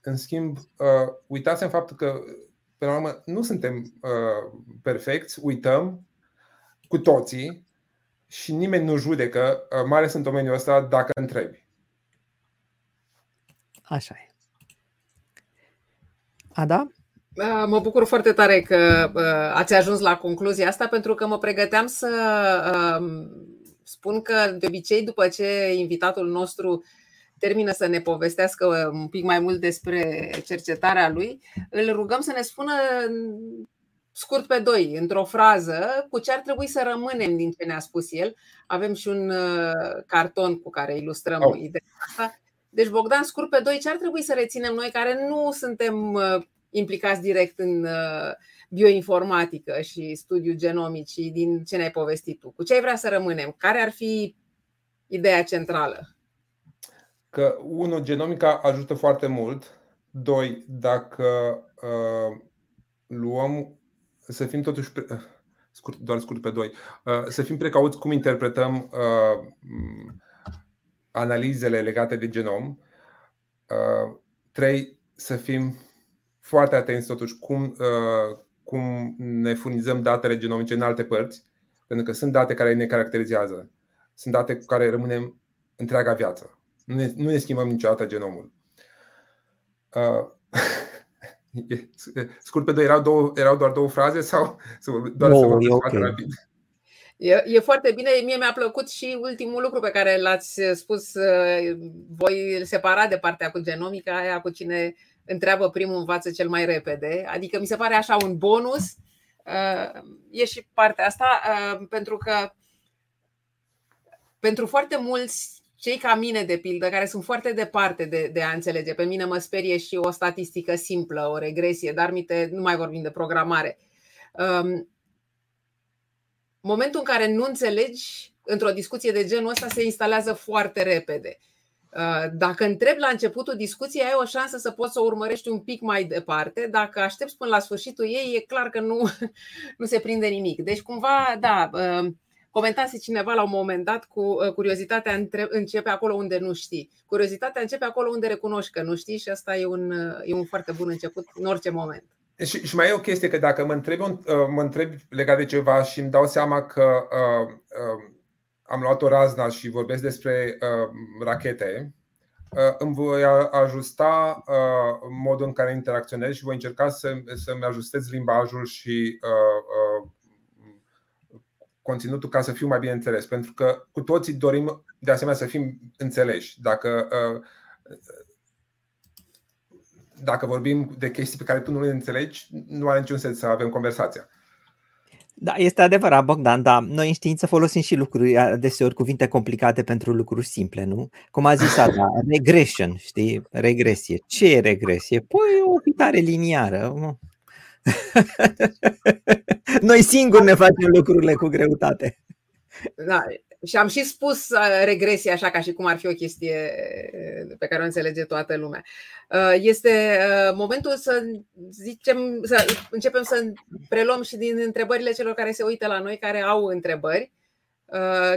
În schimb, uh, uitați în faptul că, pe la urmă, nu suntem uh, perfecți, uităm cu toții și nimeni nu judecă, uh, mai ales în domeniul ăsta, dacă întrebi. Așa e. Ada? Uh, mă bucur foarte tare că uh, ați ajuns la concluzia asta pentru că mă pregăteam să um, spun că de obicei după ce invitatul nostru termină să ne povestească un pic mai mult despre cercetarea lui, îl rugăm să ne spună scurt pe doi, într-o frază, cu ce ar trebui să rămânem din ce ne-a spus el. Avem și un uh, carton cu care ilustrăm oh. ideea asta. Deci, Bogdan, scurt pe doi, ce ar trebui să reținem noi care nu suntem implicați direct în uh, bioinformatică și studiu genomic și din ce ne-ai povestit tu. Cu ce ai vrea să rămânem? Care ar fi ideea centrală? Că, unul, genomica ajută foarte mult. Doi, dacă uh, luăm, să fim totuși, pre- scurt, doar scurt pe doi, uh, să fim precauți cum interpretăm uh, analizele legate de genom. Uh, trei, să fim foarte atenți totuși cum, uh, cum ne furnizăm datele genomice în alte părți, pentru că sunt date care ne caracterizează. Sunt date cu care rămânem întreaga viață. Nu ne, nu ne schimbăm niciodată genomul. Uh, scurt pe doi, erau, două, erau doar două fraze sau doar no, să vorbesc okay. foarte rapid? E, e foarte bine. Mie mi-a plăcut și ultimul lucru pe care l-ați spus. Uh, voi separa de partea cu genomica, aia cu cine întreabă primul învață cel mai repede. Adică mi se pare așa un bonus. Uh, e și partea asta, uh, pentru că pentru foarte mulți cei ca mine, de pildă, care sunt foarte departe de, de a înțelege, pe mine mă sperie și o statistică simplă, o regresie, dar mite, nu mai vorbim de programare. Um, momentul în care nu înțelegi, într-o discuție de genul ăsta se instalează foarte repede. Uh, dacă întrebi la începutul discuției, ai o șansă să poți să o urmărești un pic mai departe. Dacă aștepți până la sfârșitul ei, e clar că nu, nu se prinde nimic. Deci, cumva, da, uh, comentase cineva la un moment dat cu uh, curiozitatea începe acolo unde nu știi. Curiozitatea începe acolo unde recunoști că nu știi și asta e un, e un foarte bun început în orice moment. Și, și mai e o chestie că dacă mă întreb, mă întreb legat de ceva și îmi dau seama că uh, uh, am luat o razna și vorbesc despre uh, rachete, uh, îmi voi ajusta uh, modul în care interacționez și voi încerca să, să-mi ajustez limbajul și uh, uh, conținutul ca să fiu mai bine înțeles. Pentru că cu toții dorim de asemenea să fim înțeleși. Dacă, uh, dacă vorbim de chestii pe care tu nu le înțelegi, nu are niciun sens să avem conversația. Da, este adevărat, Bogdan, dar noi în știință folosim și lucruri, deseori cuvinte complicate pentru lucruri simple, nu? Cum a zis Ada, regression, știi? Regresie. Ce e regresie? Păi o fitare liniară. Noi singuri ne facem lucrurile cu greutate. Da, și am și spus uh, regresie așa ca și cum ar fi o chestie uh, pe care o înțelege toată lumea. Uh, este momentul să zicem, să începem să preluăm și din întrebările celor care se uită la noi, care au întrebări.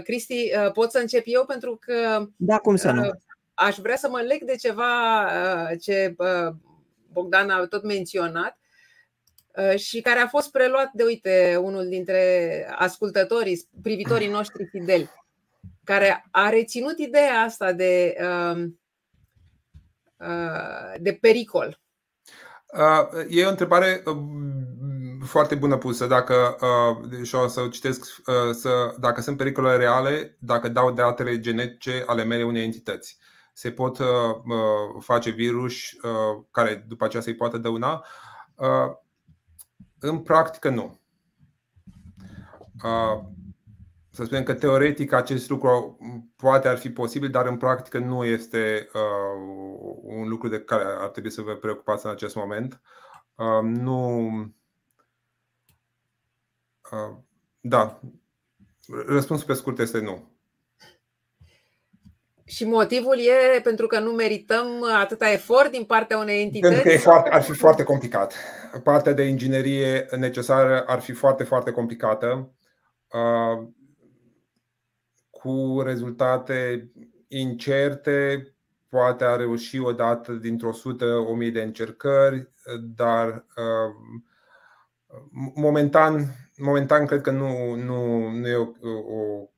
Cristi, pot să încep eu pentru că da, cum să nu? aș vrea să mă leg de ceva ce Bogdan a tot menționat și care a fost preluat de, uite, unul dintre ascultătorii, privitorii noștri fideli, care a reținut ideea asta de, de pericol. E o întrebare foarte bună pusă. Dacă, și o să citesc, să, dacă sunt pericole reale, dacă dau datele genetice ale mele unei entități. Se pot face virus care după aceea să-i poată dăuna. În practică, nu. Să spunem că teoretic acest lucru poate ar fi posibil, dar în practică nu este un lucru de care ar trebui să vă preocupați în acest moment. Nu. Da. Răspunsul pe scurt este nu. Și motivul e pentru că nu merităm atâta efort din partea unei entități? Pentru că e foarte, ar fi foarte complicat. Partea de inginerie necesară ar fi foarte, foarte complicată, uh, cu rezultate incerte. Poate a reuși odată dintr-o sută, o mie de încercări, dar uh, momentan, momentan cred că nu, nu, nu e o, o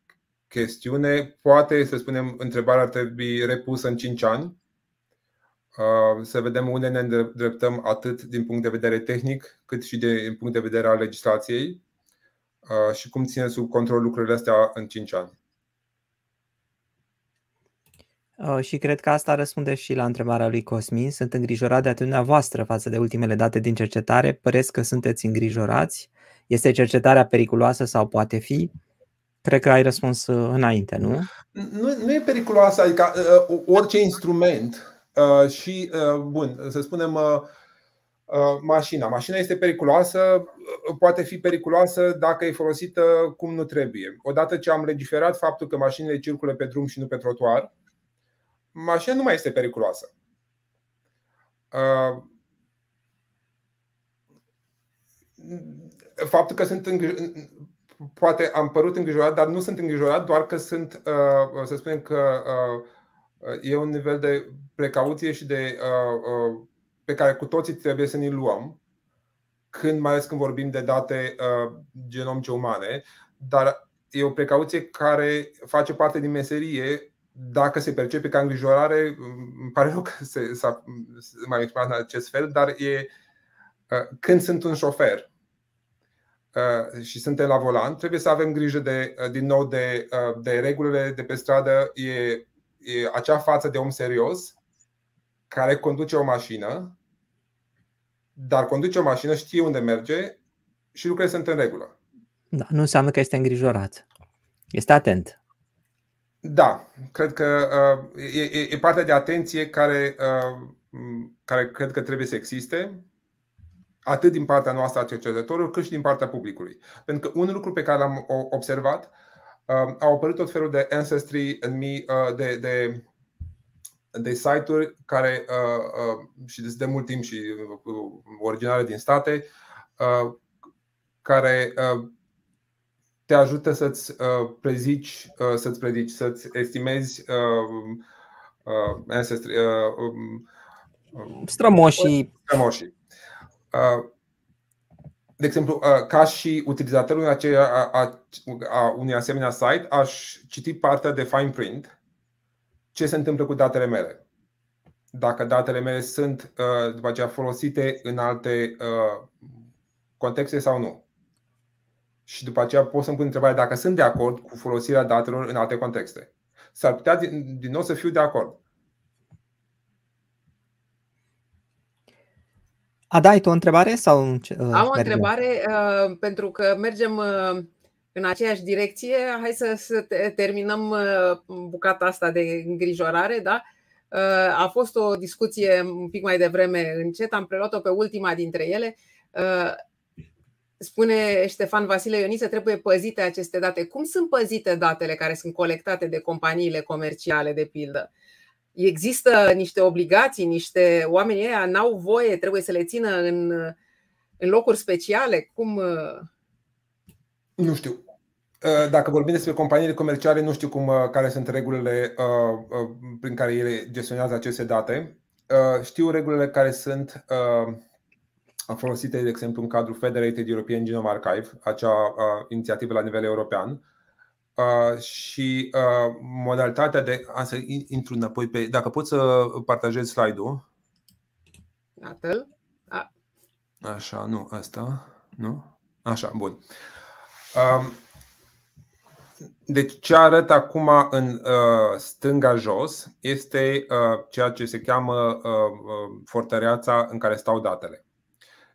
chestiune. Poate, să spunem, întrebarea ar trebui repusă în 5 ani, uh, să vedem unde ne îndreptăm atât din punct de vedere tehnic, cât și din punct de vedere al legislației uh, și cum ține sub control lucrurile astea în 5 ani. Uh, și cred că asta răspunde și la întrebarea lui Cosmin. Sunt îngrijorat de atitudinea voastră față de ultimele date din cercetare. Păreți că sunteți îngrijorați? Este cercetarea periculoasă sau poate fi? Cred că ai răspuns uh, înainte, nu? Nu, nu e periculoasă, adică uh, orice instrument uh, și, uh, bun, să spunem, uh, mașina. Mașina este periculoasă, poate fi periculoasă dacă e folosită cum nu trebuie. Odată ce am legiferat faptul că mașinile circulă pe drum și nu pe trotuar, mașina nu mai este periculoasă. Faptul că sunt poate am părut îngrijorat, dar nu sunt îngrijorat, doar că sunt, să spunem că e un nivel de precauție și de pe care cu toții trebuie să ne luăm când mai ales când vorbim de date genomice umane, dar e o precauție care face parte din meserie dacă se percepe ca îngrijorare, îmi pare rău că se, s-a, mai exprimat în acest fel, dar e când sunt un șofer și suntem la volan, trebuie să avem grijă de, din nou de, de regulile de pe stradă. E, e acea față de om serios care conduce o mașină, dar conduce o mașină, știe unde merge și lucrurile sunt în regulă. Da, nu înseamnă că este îngrijorat. Este atent. Da, cred că uh, e, e partea de atenție care, uh, care cred că trebuie să existe, atât din partea noastră a cercetătorilor, cât și din partea publicului. Pentru că un lucru pe care l-am observat, uh, au apărut tot felul de ancestry în mi, uh, de, de, de site-uri care, uh, uh, și de mult timp și uh, originale din state, uh, care uh, te ajută să-ți uh, prezici, uh, să-ți predici, să-ți estimezi uh, ancestry, um, strămoșii. strămoșii. De exemplu, ca și utilizatorul aceea, a, a, a unui asemenea site, aș citi partea de fine print ce se întâmplă cu datele mele. Dacă datele mele sunt după aceea folosite în alte contexte sau nu și după aceea pot să-mi pun întrebarea dacă sunt de acord cu folosirea datelor în alte contexte. S-ar putea din, din nou să fiu de acord. Ada, ai tu o întrebare? sau? Am o mergem? întrebare uh, pentru că mergem uh, în aceeași direcție. Hai să, să terminăm uh, bucata asta de îngrijorare. Da? Uh, a fost o discuție un pic mai devreme încet, am preluat-o pe ultima dintre ele. Uh, spune Ștefan Vasile Ioniță, trebuie păzite aceste date. Cum sunt păzite datele care sunt colectate de companiile comerciale, de pildă? Există niște obligații, niște oameni ăia n-au voie, trebuie să le țină în, în locuri speciale? Cum? Nu știu. Dacă vorbim despre companiile comerciale, nu știu cum, care sunt regulile prin care ele gestionează aceste date. Știu regulile care sunt folosite, de exemplu, în cadrul Federated European Genome Archive, acea uh, inițiativă la nivel european. Uh, și uh, modalitatea de. A, să intru înapoi pe. Dacă pot să partajez slide-ul. Iată-l. Așa, nu, asta. Nu? Așa, bun. Uh, deci ce arăt acum în uh, stânga jos este uh, ceea ce se cheamă uh, uh, fortăreața în care stau datele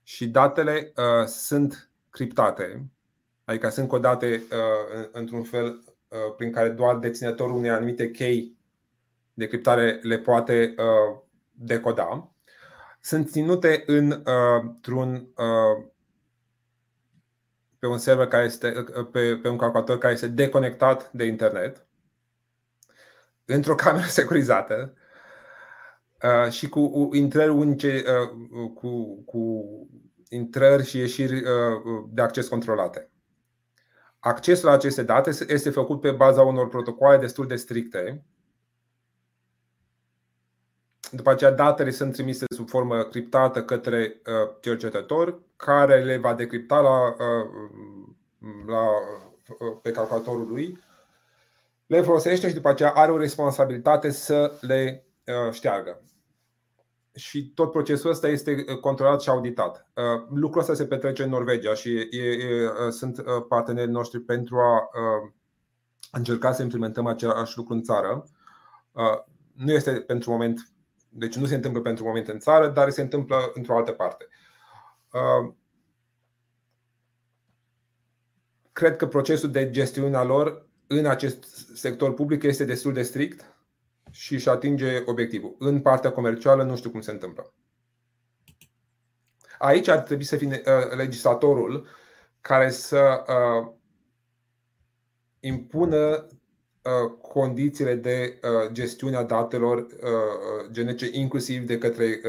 și datele uh, sunt criptate, adică sunt codate uh, într-un fel uh, prin care doar deținătorul unei anumite chei de criptare le poate uh, decoda. Sunt ținute în, uh, într-un uh, pe un server care este uh, pe, pe un calculator care este deconectat de internet într-o cameră securizată Uh, și cu intrări unice, uh, cu, cu intrări și ieșiri uh, de acces controlate. Accesul la aceste date este făcut pe baza unor protocoale destul de stricte. După aceea, datele sunt trimise sub formă criptată către cercetător, care le va decripta la, la, pe calculatorul lui, le folosește și după aceea are o responsabilitate să le șteargă și tot procesul ăsta este uh, controlat și auditat. Uh, lucrul ăsta se petrece în Norvegia și e, e, uh, sunt partenerii noștri pentru a încerca să implementăm același lucru în țară. Nu este pentru moment, deci nu se întâmplă pentru moment în țară, dar se întâmplă într-o altă parte. Cred că procesul de gestiune a lor în acest sector public este destul de strict și își atinge obiectivul. În partea comercială nu știu cum se întâmplă. Aici ar trebui să fie legislatorul care să impună condițiile de gestiune a datelor genetice, inclusiv de către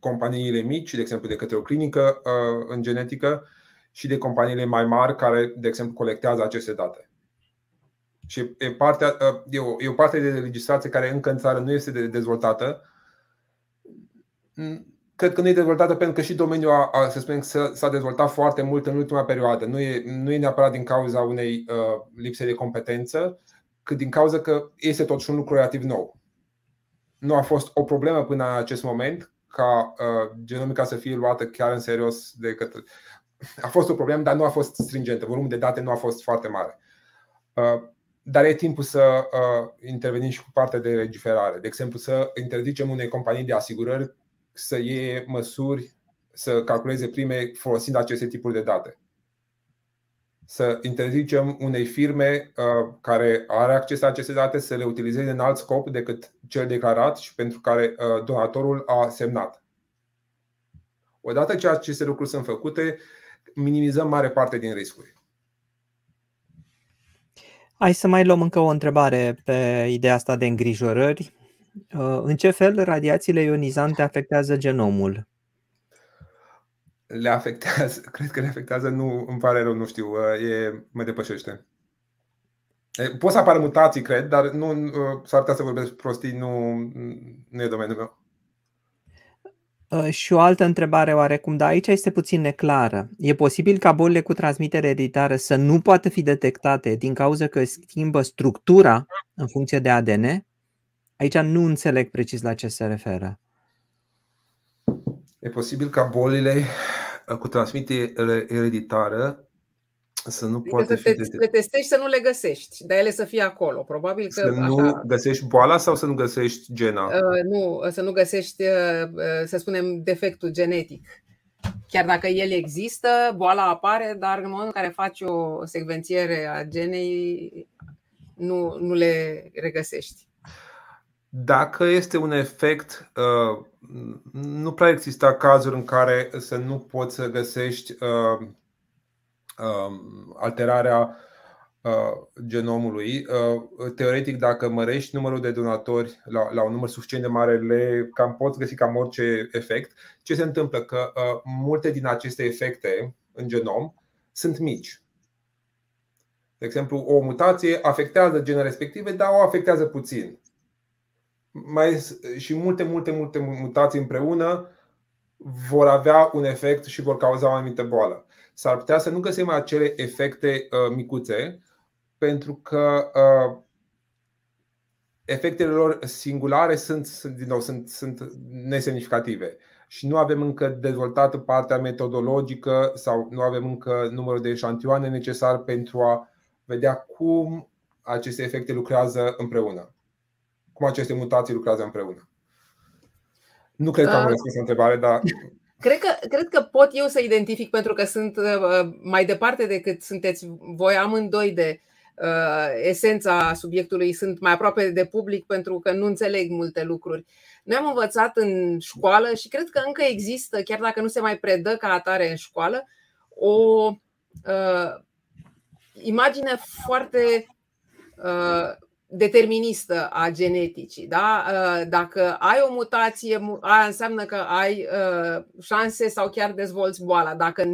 companiile mici, de exemplu de către o clinică în genetică, și de companiile mai mari care, de exemplu, colectează aceste date. Și e, partea, e, o, e o parte de legislație care încă în țară nu este dezvoltată. Cred că nu e dezvoltată pentru că și domeniul a, a, să spunem, s-a dezvoltat foarte mult în ultima perioadă. Nu e, nu e neapărat din cauza unei uh, lipse de competență, cât din cauza că este totuși un lucru relativ nou. Nu a fost o problemă până în acest moment ca uh, genomica să fie luată chiar în serios de către a fost o problemă, dar nu a fost stringentă. Volumul de date nu a fost foarte mare. Uh, dar e timpul să uh, intervenim și cu partea de legiferare. De exemplu, să interzicem unei companii de asigurări să iei măsuri, să calculeze prime folosind aceste tipuri de date. Să interzicem unei firme uh, care are acces la aceste date să le utilizeze în alt scop decât cel declarat și pentru care donatorul a semnat. Odată ce aceste lucruri sunt făcute, minimizăm mare parte din riscuri. Hai să mai luăm încă o întrebare pe ideea asta de îngrijorări. Uh, în ce fel radiațiile ionizante afectează genomul? Le afectează, cred că le afectează, nu, îmi pare rău, nu știu, uh, e, mă depășește. Pot să apară mutații, cred, dar nu, uh, s-ar putea să vorbesc prostii, nu, nu e domeniul meu. Uh, și o altă întrebare oarecum, dar aici este puțin neclară. E posibil ca bolile cu transmitere ereditară să nu poată fi detectate din cauza că schimbă structura în funcție de ADN? Aici nu înțeleg precis la ce se referă. E posibil ca bolile cu transmitere ereditară să nu adică poate să fi te, le testești să nu le găsești, dar ele să fie acolo. Probabil că să nu așa, găsești boala sau să nu găsești gena? Uh, nu, să nu găsești, uh, uh, să spunem, defectul genetic. Chiar dacă el există, boala apare, dar în momentul în care faci o secvențiere a genei, nu, nu le regăsești. Dacă este un efect, uh, nu prea există cazuri în care să nu poți să găsești uh, Um, alterarea uh, genomului. Uh, teoretic, dacă mărești numărul de donatori la, la un număr suficient de mare, le cam poți găsi cam orice efect. Ce se întâmplă? Că uh, multe din aceste efecte în genom sunt mici. De exemplu, o mutație afectează genele respective, dar o afectează puțin. Mai, și multe, multe, multe mutații împreună vor avea un efect și vor cauza o anumită boală s-ar putea să nu găsim acele efecte uh, micuțe, pentru că uh, efectele lor singulare sunt, din nou, sunt, sunt nesemnificative și nu avem încă dezvoltată partea metodologică sau nu avem încă numărul de eșantioane necesar pentru a vedea cum aceste efecte lucrează împreună. Cum aceste mutații lucrează împreună. Nu cred că am răspuns la întrebare, dar Cred că, cred că pot eu să identific pentru că sunt uh, mai departe decât sunteți voi amândoi de uh, esența subiectului, sunt mai aproape de public pentru că nu înțeleg multe lucruri. Noi am învățat în școală și cred că încă există, chiar dacă nu se mai predă ca atare în școală, o uh, imagine foarte uh, deterministă a geneticii. Da? Uh, dacă ai o mutație, aia înseamnă că ai uh, șanse sau chiar dezvolți boala. Dacă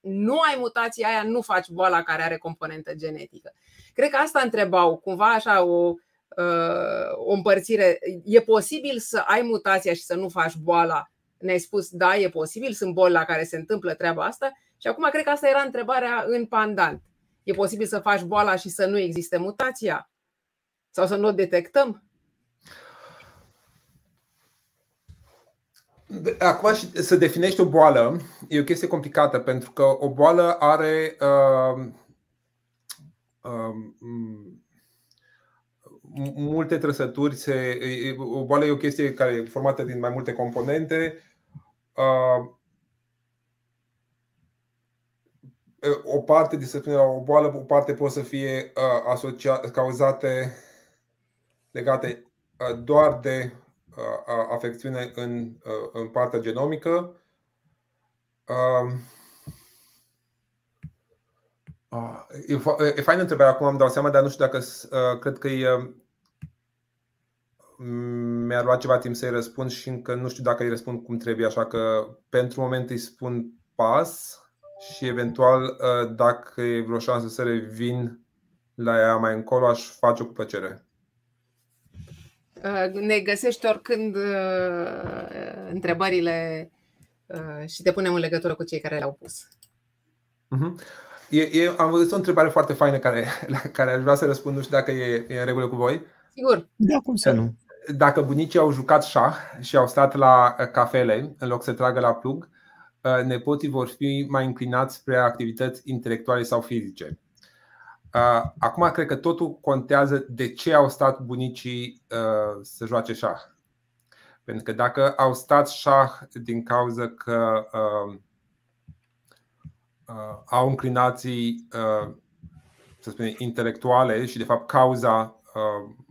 nu ai mutația aia, nu faci boala care are componentă genetică. Cred că asta întrebau, cumva așa o, uh, o împărțire. E posibil să ai mutația și să nu faci boala? Ne-ai spus, da, e posibil, sunt boli la care se întâmplă treaba asta. Și acum cred că asta era întrebarea în pandant. E posibil să faci boala și să nu existe mutația? Sau să nu o detectăm? Acum să definești o boală e o chestie complicată pentru că o boală are uh, uh, multe trăsături. Se, o boală e o chestie care e formată din mai multe componente. Uh, o parte, de o boală, o parte pot să fie uh, asociate, cauzate legate uh, doar de uh, afecțiune în, uh, în partea genomică. Uh, uh, e, e faină întrebarea, acum am dau seama, dar nu știu dacă uh, cred că e mi-ar lua ceva timp să-i răspund și încă nu știu dacă îi răspund cum trebuie, așa că pentru moment îi spun pas și eventual uh, dacă e vreo șansă să revin la ea mai încolo, aș face-o cu plăcere. Uh, ne găsești oricând uh, întrebările și te punem în legătură cu cei care le-au pus. Uh-huh. E, e, am văzut o întrebare foarte faină care, la care aș vrea să răspund, nu știu dacă e, e în regulă cu voi. Sigur. Da, cum să nu dacă bunicii au jucat șah și au stat la uh, cafele în loc să tragă la plug, uh, nepoții vor fi mai înclinați spre activități intelectuale sau fizice. Uh, acum cred că totul contează de ce au stat bunicii să joace șah. Pentru că dacă au stat șah din cauza că au înclinații să spunem, intelectuale și de fapt cauza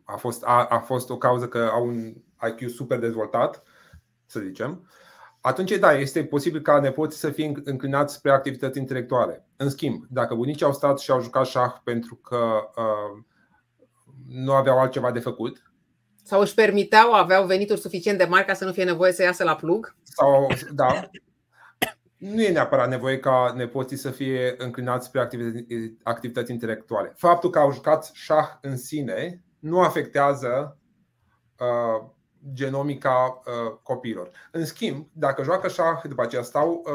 a fost, a, a fost o cauză că au un IQ super dezvoltat, să zicem, atunci, da, este posibil ca nepoții să fie înclinați spre activități intelectuale. În schimb, dacă bunicii au stat și au jucat șah pentru că uh, nu aveau altceva de făcut, sau își permiteau, aveau venituri suficient de mari ca să nu fie nevoie să iasă la plug? Sau, da. Nu e neapărat nevoie ca nepoții să fie înclinați spre activități, activități intelectuale. Faptul că au jucat șah în sine nu afectează uh, genomica uh, copiilor. În schimb, dacă joacă șah, după aceea stau uh,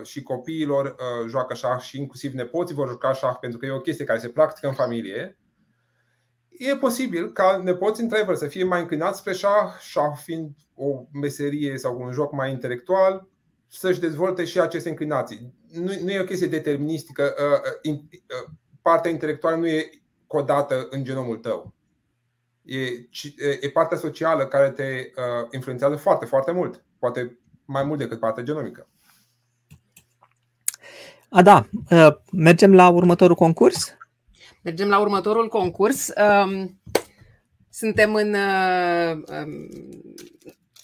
uh, și copiilor uh, joacă șah și inclusiv nepoții vor juca șah pentru că e o chestie care se practică în familie, e posibil ca nepoții într să fie mai înclinați spre șah, șah fiind o meserie sau un joc mai intelectual, să-și dezvolte și aceste înclinații. Nu, nu e o chestie deterministică, uh, uh, uh, partea intelectuală nu e codată în genomul tău e, e partea socială care te uh, influențează foarte, foarte mult. Poate mai mult decât partea genomică. A, da. Uh, mergem la următorul concurs? Mergem la următorul concurs. Um, suntem în, uh, um,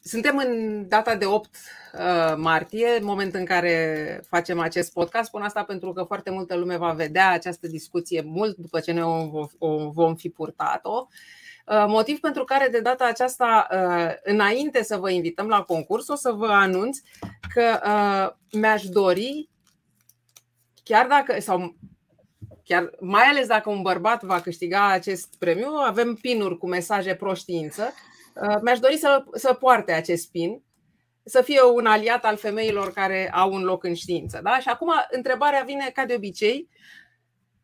suntem în data de 8 uh, martie, moment în care facem acest podcast. Spun asta pentru că foarte multă lume va vedea această discuție mult după ce noi o vom fi purtat-o. Uh, motiv pentru care de data aceasta, uh, înainte să vă invităm la concurs, o să vă anunț că uh, mi-aș dori, chiar dacă, sau chiar mai ales dacă un bărbat va câștiga acest premiu, avem pinuri cu mesaje pro-știință, mi-aș dori să, să poarte acest pin, să fie un aliat al femeilor care au un loc în știință. Da? Și acum întrebarea vine ca de obicei,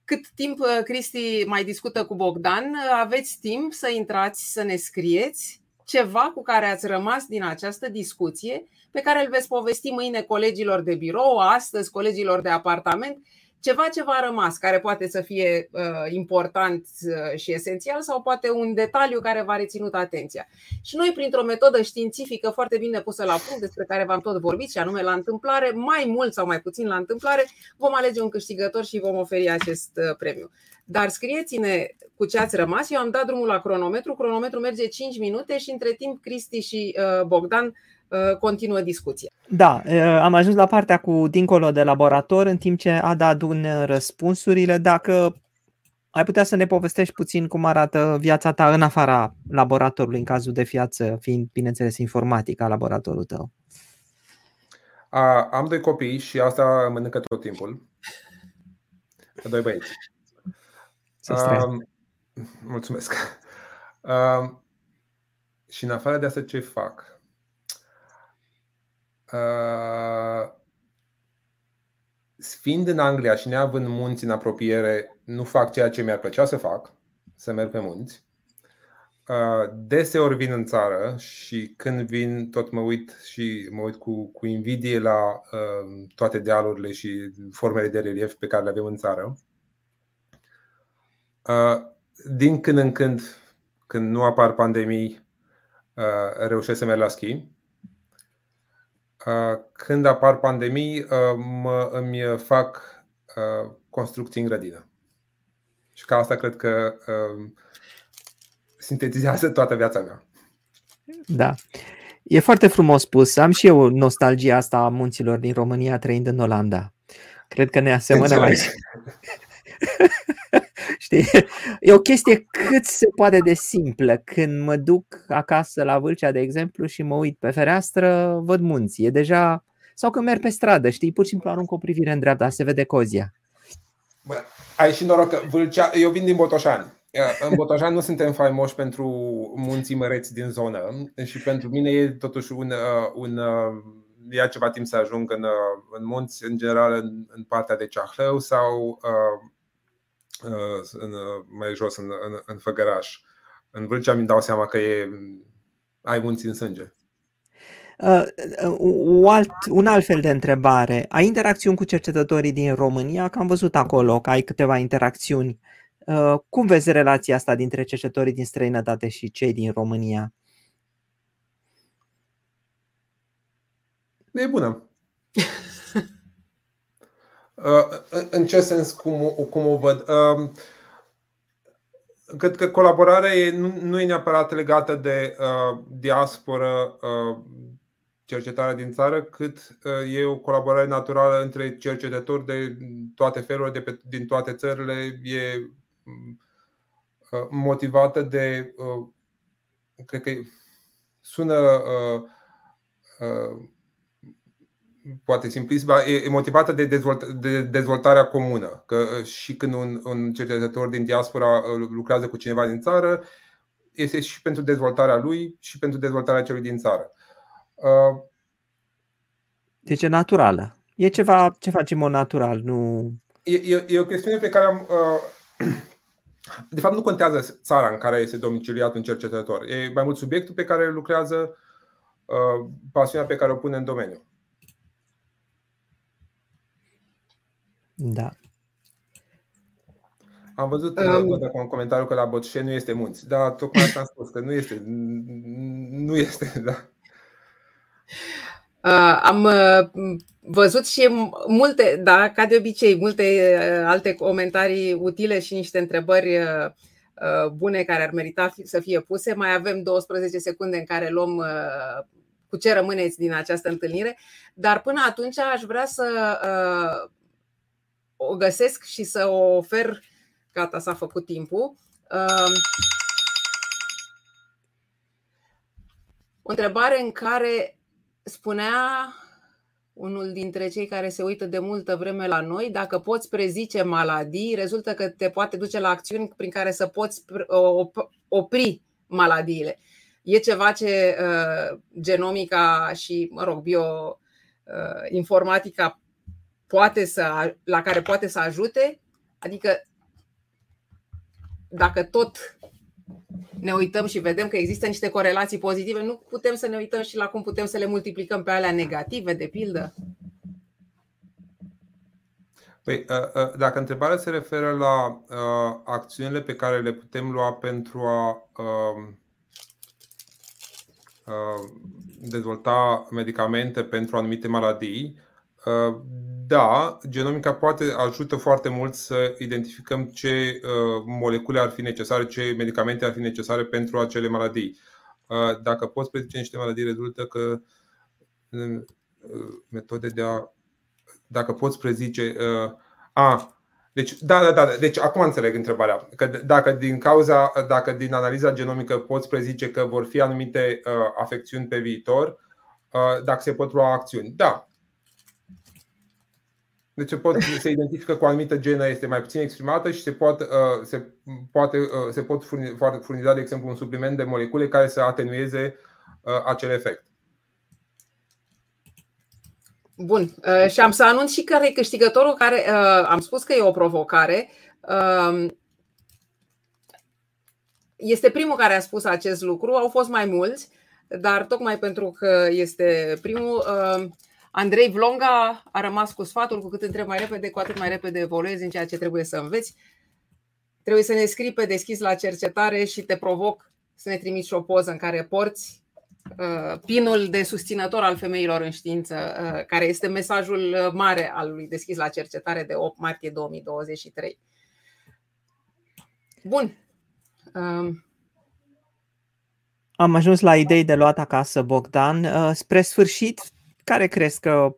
cât timp uh, Cristi mai discută cu Bogdan, uh, aveți timp să intrați să ne scrieți ceva cu care ați rămas din această discuție, pe care îl veți povesti mâine colegilor de birou, astăzi colegilor de apartament ceva ce v-a rămas, care poate să fie uh, important uh, și esențial sau poate un detaliu care v-a reținut atenția. Și noi, printr-o metodă științifică foarte bine pusă la punct, despre care v-am tot vorbit, și anume la întâmplare, mai mult sau mai puțin la întâmplare, vom alege un câștigător și vom oferi acest uh, premiu. Dar scrieți-ne cu ce ați rămas. Eu am dat drumul la cronometru. Cronometru merge 5 minute și între timp Cristi și uh, Bogdan Uh, continuă discuția. Da, uh, am ajuns la partea cu dincolo de laborator, în timp ce Ada adună răspunsurile. Dacă ai putea să ne povestești puțin cum arată viața ta în afara laboratorului, în cazul de viață, fiind, bineînțeles, informatica laboratorul tău. A, am doi copii și asta mănâncă tot timpul. Doi băieți. Um, mulțumesc. Um, și în afară de asta, ce fac? Uh, fiind în Anglia și neavând munți în apropiere, nu fac ceea ce mi-ar plăcea să fac, să merg pe munți. Uh, deseori vin în țară și când vin tot mă uit și mă uit cu, cu invidie la uh, toate dealurile și formele de relief pe care le avem în țară. Uh, din când în când, când nu apar pandemii, uh, reușesc să merg la schi. Uh, când apar pandemii, uh, mă, îmi fac uh, construcții în grădină. Și ca asta cred că sintetizează toată viața mea. Da. E foarte frumos spus. Am și eu nostalgia asta a munților din România trăind în Olanda. Cred că ne asemănăm aici. Știi? E o chestie cât se poate de simplă. Când mă duc acasă la Vâlcea, de exemplu, și mă uit pe fereastră, văd munții. E deja... Sau când merg pe stradă, știi, pur și simplu arunc o privire în dreapta, se vede Cozia. Bă, ai și noroc că Vâlcea, eu vin din Botoșani. În Botoșani nu suntem faimoși pentru munții măreți din zonă și pentru mine e totuși un, uh, un uh, ia ceva timp să ajung în, uh, în munți, în general în, în partea de Ceahlău sau uh, în, mai jos, în, în, în Făgăraș. În Vâlcea mi dau seama că e, ai munți în sânge. Uh, uh, alt, un alt fel de întrebare. Ai interacțiuni cu cercetătorii din România? Că am văzut acolo că ai câteva interacțiuni. Uh, cum vezi relația asta dintre cercetătorii din străinătate și cei din România? E bună. În ce sens, cum, cum o văd? Cred că colaborarea nu, nu e neapărat legată de uh, diasporă, uh, cercetarea din țară, cât uh, e o colaborare naturală între cercetători de toate felurile, de pe, din toate țările. E uh, motivată de. Uh, cred că sună. Uh, uh, poate simplist, e motivată de, dezvolt, de dezvoltarea comună. Că uh, și când un, un cercetător din diaspora uh, lucrează cu cineva din țară, este și pentru dezvoltarea lui și pentru dezvoltarea celui din țară. Uh, deci e naturală. E ceva ce facem în natural, nu. E, e, e o chestiune pe care am. De fapt, nu contează țara în care este domiciliat un cercetător. E mai mult subiectul pe care lucrează, pasiunea pe care o pune în domeniu. Da. Am văzut um, un comentariu că la Botșe nu este munți. Da, tocmai asta am spus, că nu este. Nu este, da. Uh, am uh, văzut și multe, da, ca de obicei, multe uh, alte comentarii utile și niște întrebări uh, uh, bune care ar merita să fie puse. Mai avem 12 secunde în care luăm uh, cu ce rămâneți din această întâlnire, dar până atunci aș vrea să o găsesc și să o ofer. Gata, s-a făcut timpul. O întrebare în care spunea unul dintre cei care se uită de multă vreme la noi, dacă poți prezice maladii, rezultă că te poate duce la acțiuni prin care să poți opri maladiile. E ceva ce uh, genomica și, mă rog, bioinformatica uh, poate să, la care poate să ajute. Adică dacă tot ne uităm și vedem că există niște corelații pozitive, nu putem să ne uităm și la cum putem să le multiplicăm pe alea negative, de pildă? Păi, ă, ă, dacă întrebarea se referă la uh, acțiunile pe care le putem lua pentru a uh, uh, dezvolta medicamente pentru anumite maladii, da, genomica poate ajută foarte mult să identificăm ce uh, molecule ar fi necesare, ce medicamente ar fi necesare pentru acele maladii. Uh, dacă poți predice niște maladii, rezultă că uh, metode de a. Dacă poți prezice. A, deci, da, da, da. Deci, acum înțeleg întrebarea. Că dacă din cauza, dacă din analiza genomică poți prezice că vor fi anumite afecțiuni pe viitor, dacă se pot lua acțiuni. Da, deci se, pot, se identifică cu o anumită genă este mai puțin exprimată și se, pot, uh, se, poate, uh, se pot furniza, furniza, de exemplu, un supliment de molecule care să atenueze uh, acel efect. Bun. Și am să anunț și care e câștigătorul care am spus că e o provocare. Um, este primul care a spus acest lucru, au fost mai mulți, dar tocmai pentru că este primul, Andrei Vlonga a rămas cu sfatul cu cât întreb mai repede, cu atât mai repede evoluezi în ceea ce trebuie să înveți. Trebuie să ne scrii pe deschis la cercetare și te provoc să ne trimiți și o poză în care porți uh, pinul de susținător al femeilor în știință, uh, care este mesajul mare al lui Deschis la cercetare de 8 martie 2023. Bun. Um, Am ajuns la idei de luat acasă, Bogdan. Uh, spre sfârșit, care crezi că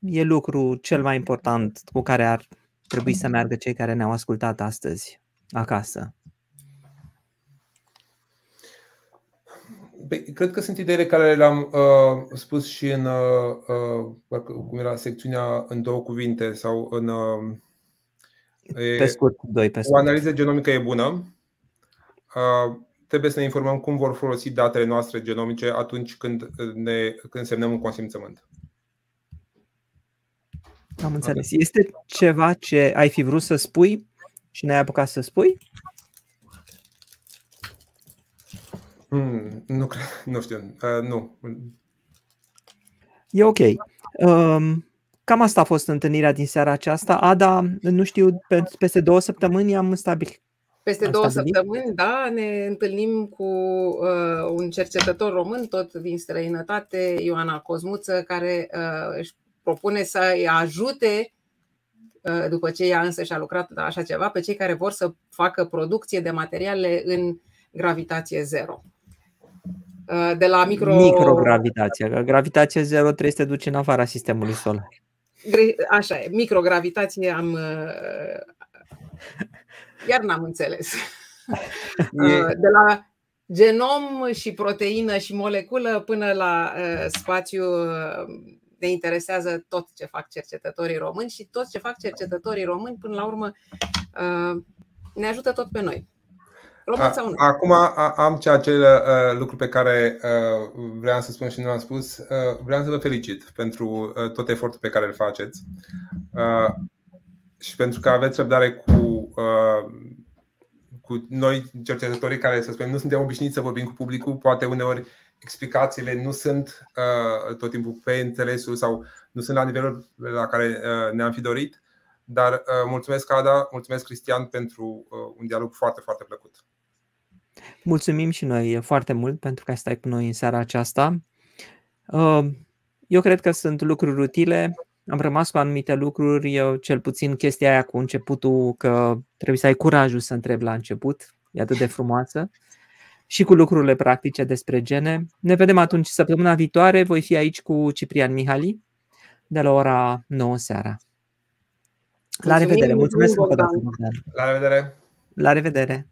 e lucru cel mai important cu care ar trebui să meargă cei care ne-au ascultat astăzi acasă? Păi, cred că sunt ideile care le-am uh, spus și în uh, uh, cum era secțiunea în două cuvinte sau în uh, pe scurt, doi pe scurt. O analiză genomică e bună. Uh, trebuie să ne informăm cum vor folosi datele noastre genomice atunci când, ne, când semnăm un consimțământ. Am înțeles. Este ceva ce ai fi vrut să spui și n-ai apucat să spui? Hmm, nu, cred, nu știu. Uh, nu. E ok. Um, cam asta a fost întâlnirea din seara aceasta. Ada, nu știu, peste două săptămâni am stabilit. Peste am două stabilit? săptămâni, da, ne întâlnim cu uh, un cercetător român, tot din străinătate, Ioana Cosmuță, care uh, își propune să îi ajute uh, după ce ea însă și-a lucrat la așa ceva, pe cei care vor să facă producție de materiale în gravitație zero. Uh, de la micro... Microgravitația. Gravitație zero trebuie să te duci în afara sistemului solar. Așa e, microgravitație am... Uh, iar n-am înțeles. De la genom și proteină și moleculă până la spațiu ne interesează tot ce fac cercetătorii români și tot ce fac cercetătorii români, până la urmă, ne ajută tot pe noi. Acum am ceea ce uh, lucru pe care uh, vreau să spun și nu l-am spus. Uh, vreau să vă felicit pentru uh, tot efortul pe care îl faceți uh, și pentru că aveți răbdare cu, uh, cu noi, cercetătorii care, să spunem, nu suntem obișnuiți să vorbim cu publicul. Poate uneori explicațiile nu sunt uh, tot timpul pe înțelesul sau nu sunt la nivelul la care uh, ne-am fi dorit. Dar uh, mulțumesc, Ada, mulțumesc, Cristian, pentru uh, un dialog foarte, foarte plăcut. Mulțumim și noi foarte mult pentru că stai cu noi în seara aceasta. Uh, eu cred că sunt lucruri utile. Am rămas cu anumite lucruri, eu cel puțin chestia aia cu începutul că trebuie să ai curajul să întrebi la început, e atât de frumoasă. Și cu lucrurile practice despre gene. Ne vedem atunci săptămâna viitoare. Voi fi aici cu Ciprian Mihali de la ora 9 seara. La revedere. Mulțumesc încă o dată. La revedere. La revedere.